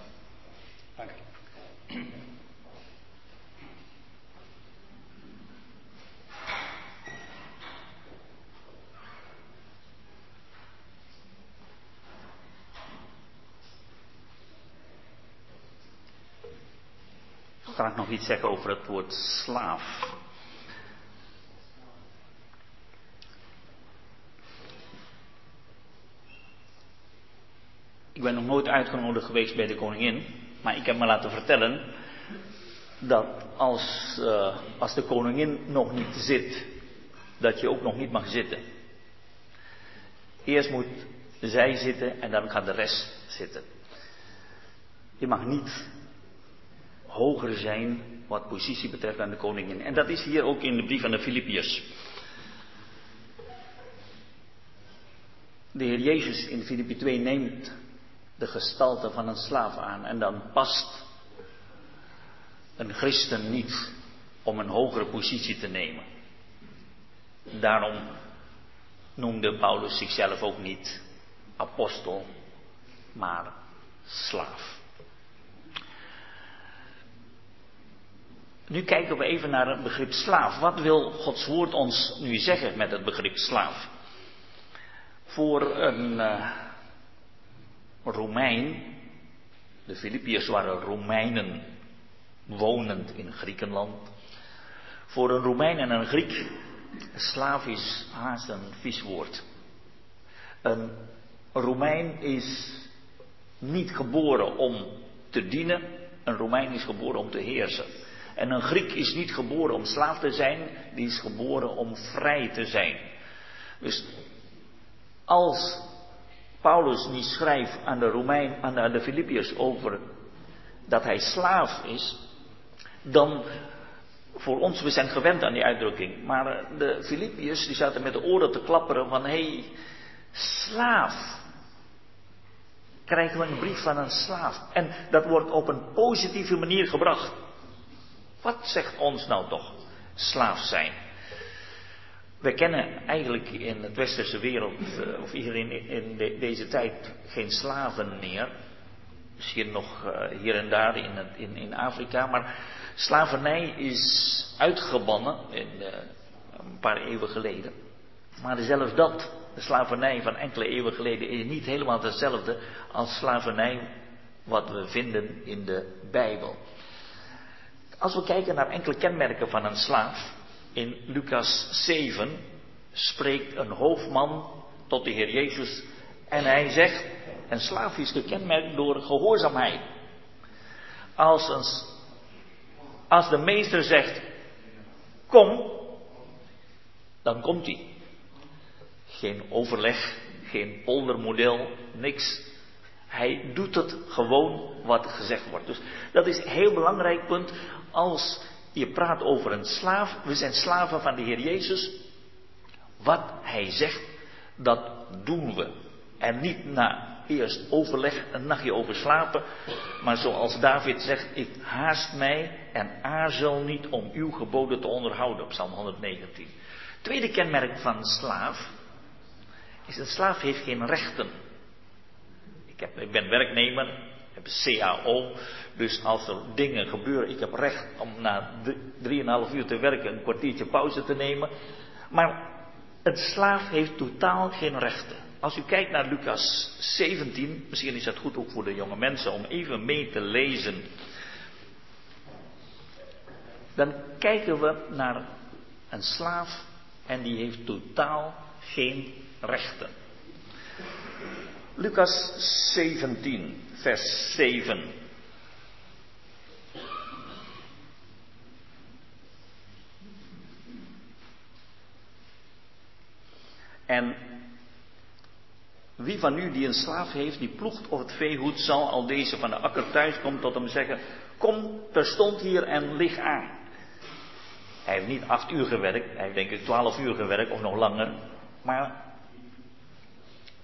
Graag nog iets zeggen over het woord slaaf. Ik ben nog nooit uitgenodigd geweest bij de koningin, maar ik heb me laten vertellen dat als, eh, als de koningin nog niet zit, dat je ook nog niet mag zitten. Eerst moet zij zitten en dan gaat de rest zitten. Je mag niet hoger zijn wat positie betreft aan de koningin. En dat is hier ook in de brief aan de Filippiërs. De Heer Jezus in Filippi 2 neemt de gestalte van een slaaf aan en dan past een christen niet om een hogere positie te nemen. Daarom noemde Paulus zichzelf ook niet apostel, maar slaaf. Nu kijken we even naar het begrip slaaf. Wat wil Gods woord ons nu zeggen met het begrip slaaf? Voor een uh, Romein, de Filippiërs waren Romeinen wonend in Griekenland. Voor een Romein en een Griek, slaaf is haast een vies woord. Een Romein is niet geboren om te dienen, een Romein is geboren om te heersen. En een Griek is niet geboren om slaaf te zijn, die is geboren om vrij te zijn. Dus als Paulus niet schrijft aan de Romein, aan de, Filippiërs over dat hij slaaf is, dan voor ons, we zijn gewend aan die uitdrukking. Maar de Filippiërs die zaten met de oren te klapperen van hé, hey, slaaf. Krijgen we een brief van een slaaf. En dat wordt op een positieve manier gebracht. Wat zegt ons nou toch slaaf zijn? We kennen eigenlijk in het westerse wereld, of hier in, in de, deze tijd, geen slaven meer. Misschien nog uh, hier en daar in, het, in, in Afrika, maar slavernij is uitgebannen in, uh, een paar eeuwen geleden. Maar zelfs dat, de slavernij van enkele eeuwen geleden, is niet helemaal hetzelfde als slavernij wat we vinden in de Bijbel. Als we kijken naar enkele kenmerken van een slaaf, in Lucas 7 spreekt een hoofdman tot de Heer Jezus en hij zegt, een slaaf is gekenmerkt door gehoorzaamheid. Als, als de meester zegt, kom, dan komt hij. Geen overleg, geen poldermodel, niks. Hij doet het gewoon wat gezegd wordt. Dus dat is een heel belangrijk punt als je praat over een slaaf. We zijn slaven van de Heer Jezus. Wat hij zegt, dat doen we. En niet na eerst overleg, een nachtje over slapen. Maar zoals David zegt, ik haast mij en aarzel niet om uw geboden te onderhouden. Op Psalm 119. Tweede kenmerk van slaaf is een slaaf heeft geen rechten. Ik, heb, ik ben werknemer, CAO, dus als er dingen gebeuren, ik heb recht om na drieënhalf uur te werken een kwartiertje pauze te nemen. Maar een slaaf heeft totaal geen rechten. Als u kijkt naar Lucas 17, misschien is dat goed ook voor de jonge mensen om even mee te lezen. Dan kijken we naar een slaaf en die heeft totaal geen rechten. Lucas 17, vers 7. En wie van u die een slaaf heeft, die ploegt of het veehoed, zal al deze van de akker thuis komt tot hem zeggen, kom terstond hier en lig aan. Hij heeft niet acht uur gewerkt, hij heeft denk ik twaalf uur gewerkt of nog langer. Maar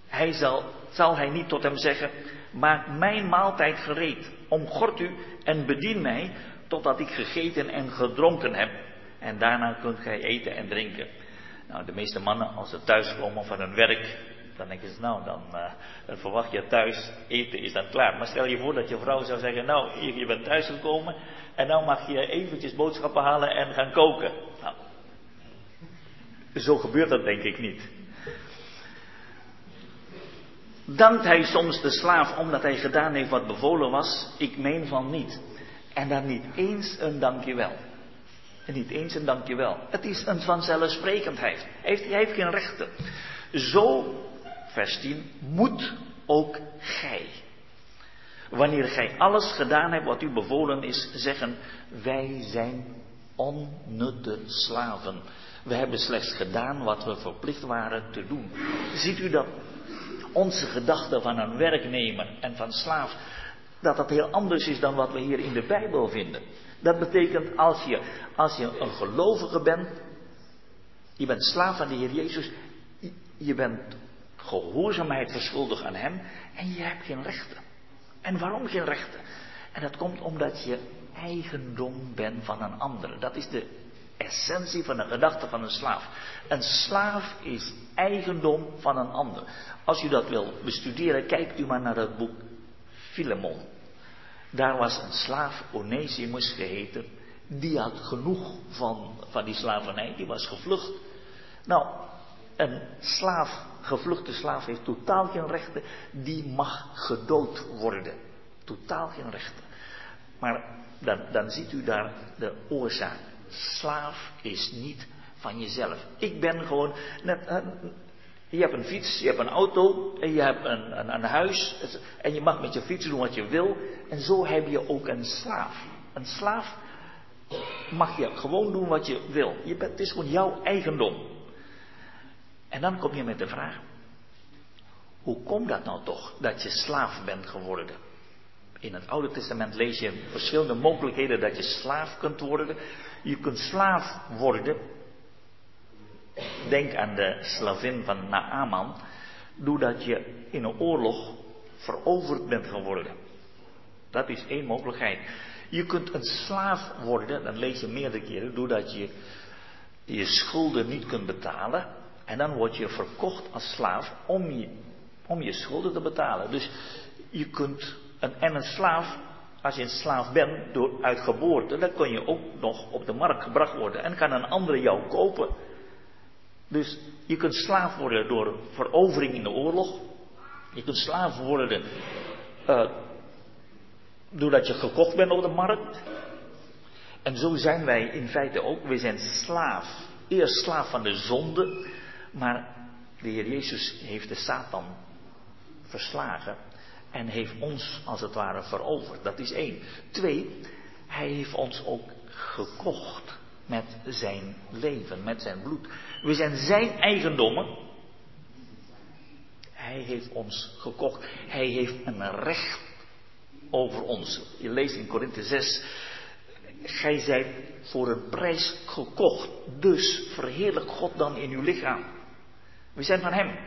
hij zal, zal hij niet tot hem zeggen, maak mijn maaltijd gereed, omgort u en bedien mij totdat ik gegeten en gedronken heb. En daarna kunt gij eten en drinken. Nou, de meeste mannen, als ze thuiskomen van hun werk, dan denken ze, nou, dan, uh, dan, verwacht je thuis, eten is dan klaar. Maar stel je voor dat je vrouw zou zeggen, nou, je, je bent thuisgekomen en nou mag je eventjes boodschappen halen en gaan koken. Nou, zo gebeurt dat denk ik niet. Dankt hij soms de slaaf omdat hij gedaan heeft wat bevolen was? Ik meen van niet. En dan niet eens een dankjewel. En niet eens een dankjewel. Het is een vanzelfsprekendheid. Heeft, hij heeft geen rechten. Zo, vers 10, moet ook gij. Wanneer gij alles gedaan hebt wat u bevolen is, zeggen wij zijn onnutte slaven. We hebben slechts gedaan wat we verplicht waren te doen. Ziet u dat onze gedachte van een werknemer en van slaaf, dat dat heel anders is dan wat we hier in de Bijbel vinden. Dat betekent als je, als je een gelovige bent, je bent slaaf van de Heer Jezus, je bent gehoorzaamheid verschuldigd aan Hem en je hebt geen rechten. En waarom geen rechten? En dat komt omdat je eigendom bent van een ander. Dat is de essentie van de gedachte van een slaaf. Een slaaf is eigendom van een ander. Als u dat wil bestuderen, kijkt u maar naar het boek Filemon. Daar was een slaaf, Onesimus geheten, die had genoeg van, van die slavernij, die was gevlucht. Nou, een slaaf, gevluchte slaaf, heeft totaal geen rechten, die mag gedood worden. Totaal geen rechten. Maar dan, dan ziet u daar de oorzaak. Slaaf is niet van jezelf. Ik ben gewoon net. Je hebt een fiets, je hebt een auto en je hebt een, een, een, huis. En je mag met je fiets doen wat je wil. En zo heb je ook een slaaf. Een slaaf mag je gewoon doen wat je wil. Je bent, het is gewoon jouw eigendom. En dan kom je met de vraag: hoe komt dat nou toch dat je slaaf bent geworden? In het Oude Testament lees je verschillende mogelijkheden dat je slaaf kunt worden. Je kunt slaaf worden. Denk aan de slavin van Naaman. Doordat je in een oorlog veroverd bent geworden. Dat is één mogelijkheid. Je kunt een slaaf worden, dan lees je meerdere keren, doordat je je schulden niet kunt betalen. En dan word je verkocht als slaaf om je, om je schulden te betalen. Dus je kunt, een, en een slaaf, als je een slaaf bent door uit geboorte, dan kun je ook nog op de markt gebracht worden. En kan een andere jou kopen. Dus je kunt slaaf worden door verovering in de oorlog. Je kunt slaaf worden uh, doordat je gekocht bent op de markt. En zo zijn wij in feite ook. We zijn slaaf. Eerst slaaf van de zonde. Maar de Heer Jezus heeft de Satan verslagen. En heeft ons als het ware veroverd. Dat is één. Twee, hij heeft ons ook gekocht met zijn leven, met zijn bloed. We zijn zijn eigendommen. Hij heeft ons gekocht. Hij heeft een recht over ons. Je leest in Korinthe 6. Gij zijt voor een prijs gekocht. Dus verheerlijk God dan in uw lichaam. We zijn van Hem.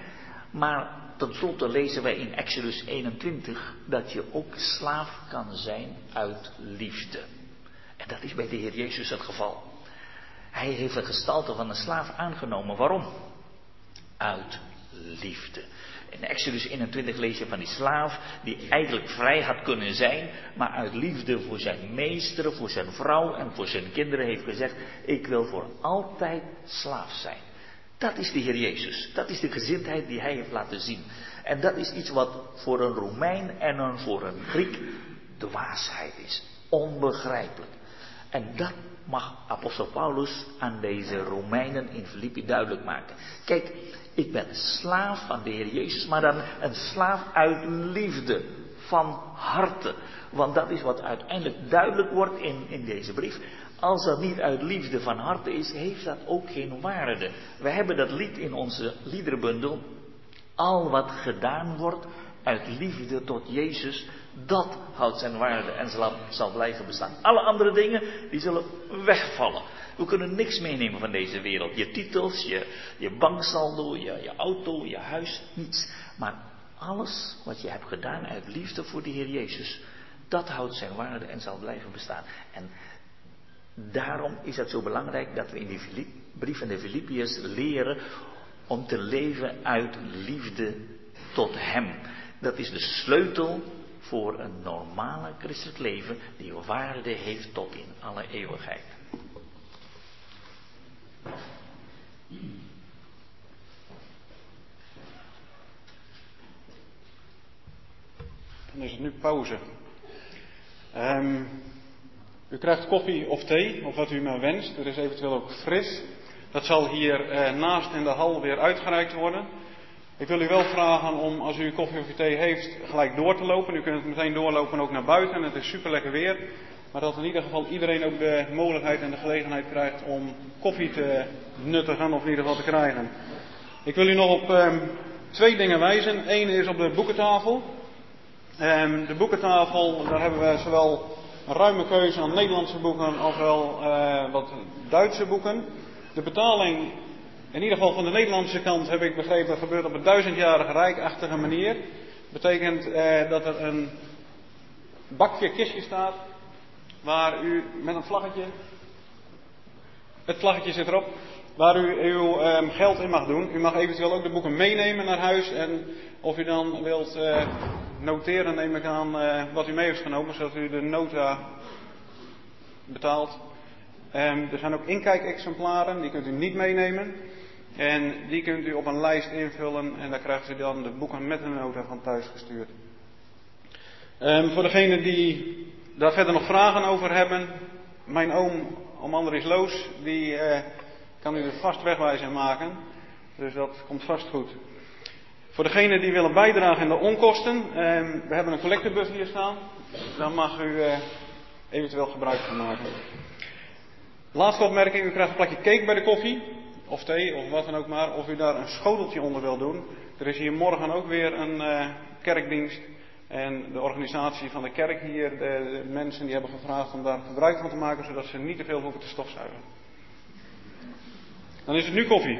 Maar tenslotte lezen wij in Exodus 21 dat je ook slaaf kan zijn uit liefde. En dat is bij de Heer Jezus het geval. Hij heeft de gestalte van een slaaf aangenomen. Waarom? Uit liefde. In Exodus 21 lees je van die slaaf die eigenlijk vrij had kunnen zijn, maar uit liefde voor zijn meester, voor zijn vrouw en voor zijn kinderen heeft gezegd, ik wil voor altijd slaaf zijn. Dat is de Heer Jezus. Dat is de gezindheid die hij heeft laten zien. En dat is iets wat voor een Romein en een, voor een Griek dwaasheid is. Onbegrijpelijk. En dat mag apostel Paulus aan deze Romeinen in Filippi duidelijk maken. Kijk, ik ben slaaf van de Heer Jezus, maar dan een slaaf uit liefde, van harte. Want dat is wat uiteindelijk duidelijk wordt in, in deze brief. Als dat niet uit liefde van harte is, heeft dat ook geen waarde. We hebben dat lied in onze liederbundel. Al wat gedaan wordt uit liefde tot Jezus, dat houdt zijn waarde en zal, zal blijven bestaan. Alle andere dingen, die zullen wegvallen. We kunnen niks meenemen van deze wereld. Je titels, je, je banksaldo, je, je auto, je huis, niets. Maar alles wat je hebt gedaan uit liefde voor de Heer Jezus, dat houdt zijn waarde en zal blijven bestaan. En daarom is het zo belangrijk dat we in die brief van de Filippiërs leren om te leven uit liefde tot Hem. Dat is de sleutel voor een normale christelijk leven die waarde heeft tot in alle eeuwigheid. Dan is het nu pauze. Um, u krijgt koffie of thee, of wat u maar wenst. Er is eventueel ook fris. Dat zal hier eh, naast in de hal weer uitgereikt worden. Ik wil u wel vragen om, als u koffie of thee heeft, gelijk door te lopen. U kunt meteen doorlopen ook naar buiten. Het is super lekker weer. Maar dat in ieder geval iedereen ook de mogelijkheid en de gelegenheid krijgt om koffie te nuttigen of in ieder geval te krijgen. Ik wil u nog op um, twee dingen wijzen. Eén is op de boekentafel. Um, de boekentafel, daar hebben we zowel een ruime keuze aan Nederlandse boeken als wel uh, wat Duitse boeken. De betaling, in ieder geval van de Nederlandse kant heb ik begrepen, gebeurt op een duizendjarige rijkachtige manier. Betekent uh, dat er een bakje kistje staat waar u met een vlaggetje, het vlaggetje zit erop, waar u uw um, geld in mag doen. U mag eventueel ook de boeken meenemen naar huis en of u dan wilt uh, noteren, neem ik aan, uh, wat u mee heeft genomen, zodat u de nota betaalt. Um, er zijn ook inkijkexemplaren, die kunt u niet meenemen. En die kunt u op een lijst invullen en daar krijgt u dan de boeken met een nota van thuis gestuurd. Um, voor degenen die daar verder nog vragen over hebben, mijn oom, oom Andries Loos, die uh, kan u er vast wegwijzen maken. Dus dat komt vast goed. Voor degenen die willen bijdragen in de onkosten, uh, we hebben een collectebus hier staan. Daar mag u uh, eventueel gebruik van maken. Laatste opmerking, u krijgt een plakje cake bij de koffie. Of thee, of wat dan ook maar. Of u daar een schoteltje onder wil doen. Er is hier morgen ook weer een uh, kerkdienst. En de organisatie van de kerk hier, de, mensen die hebben gevraagd om daar gebruik van te maken, zodat ze niet te veel hoeven te stofzuigen. Dan is het nu koffie.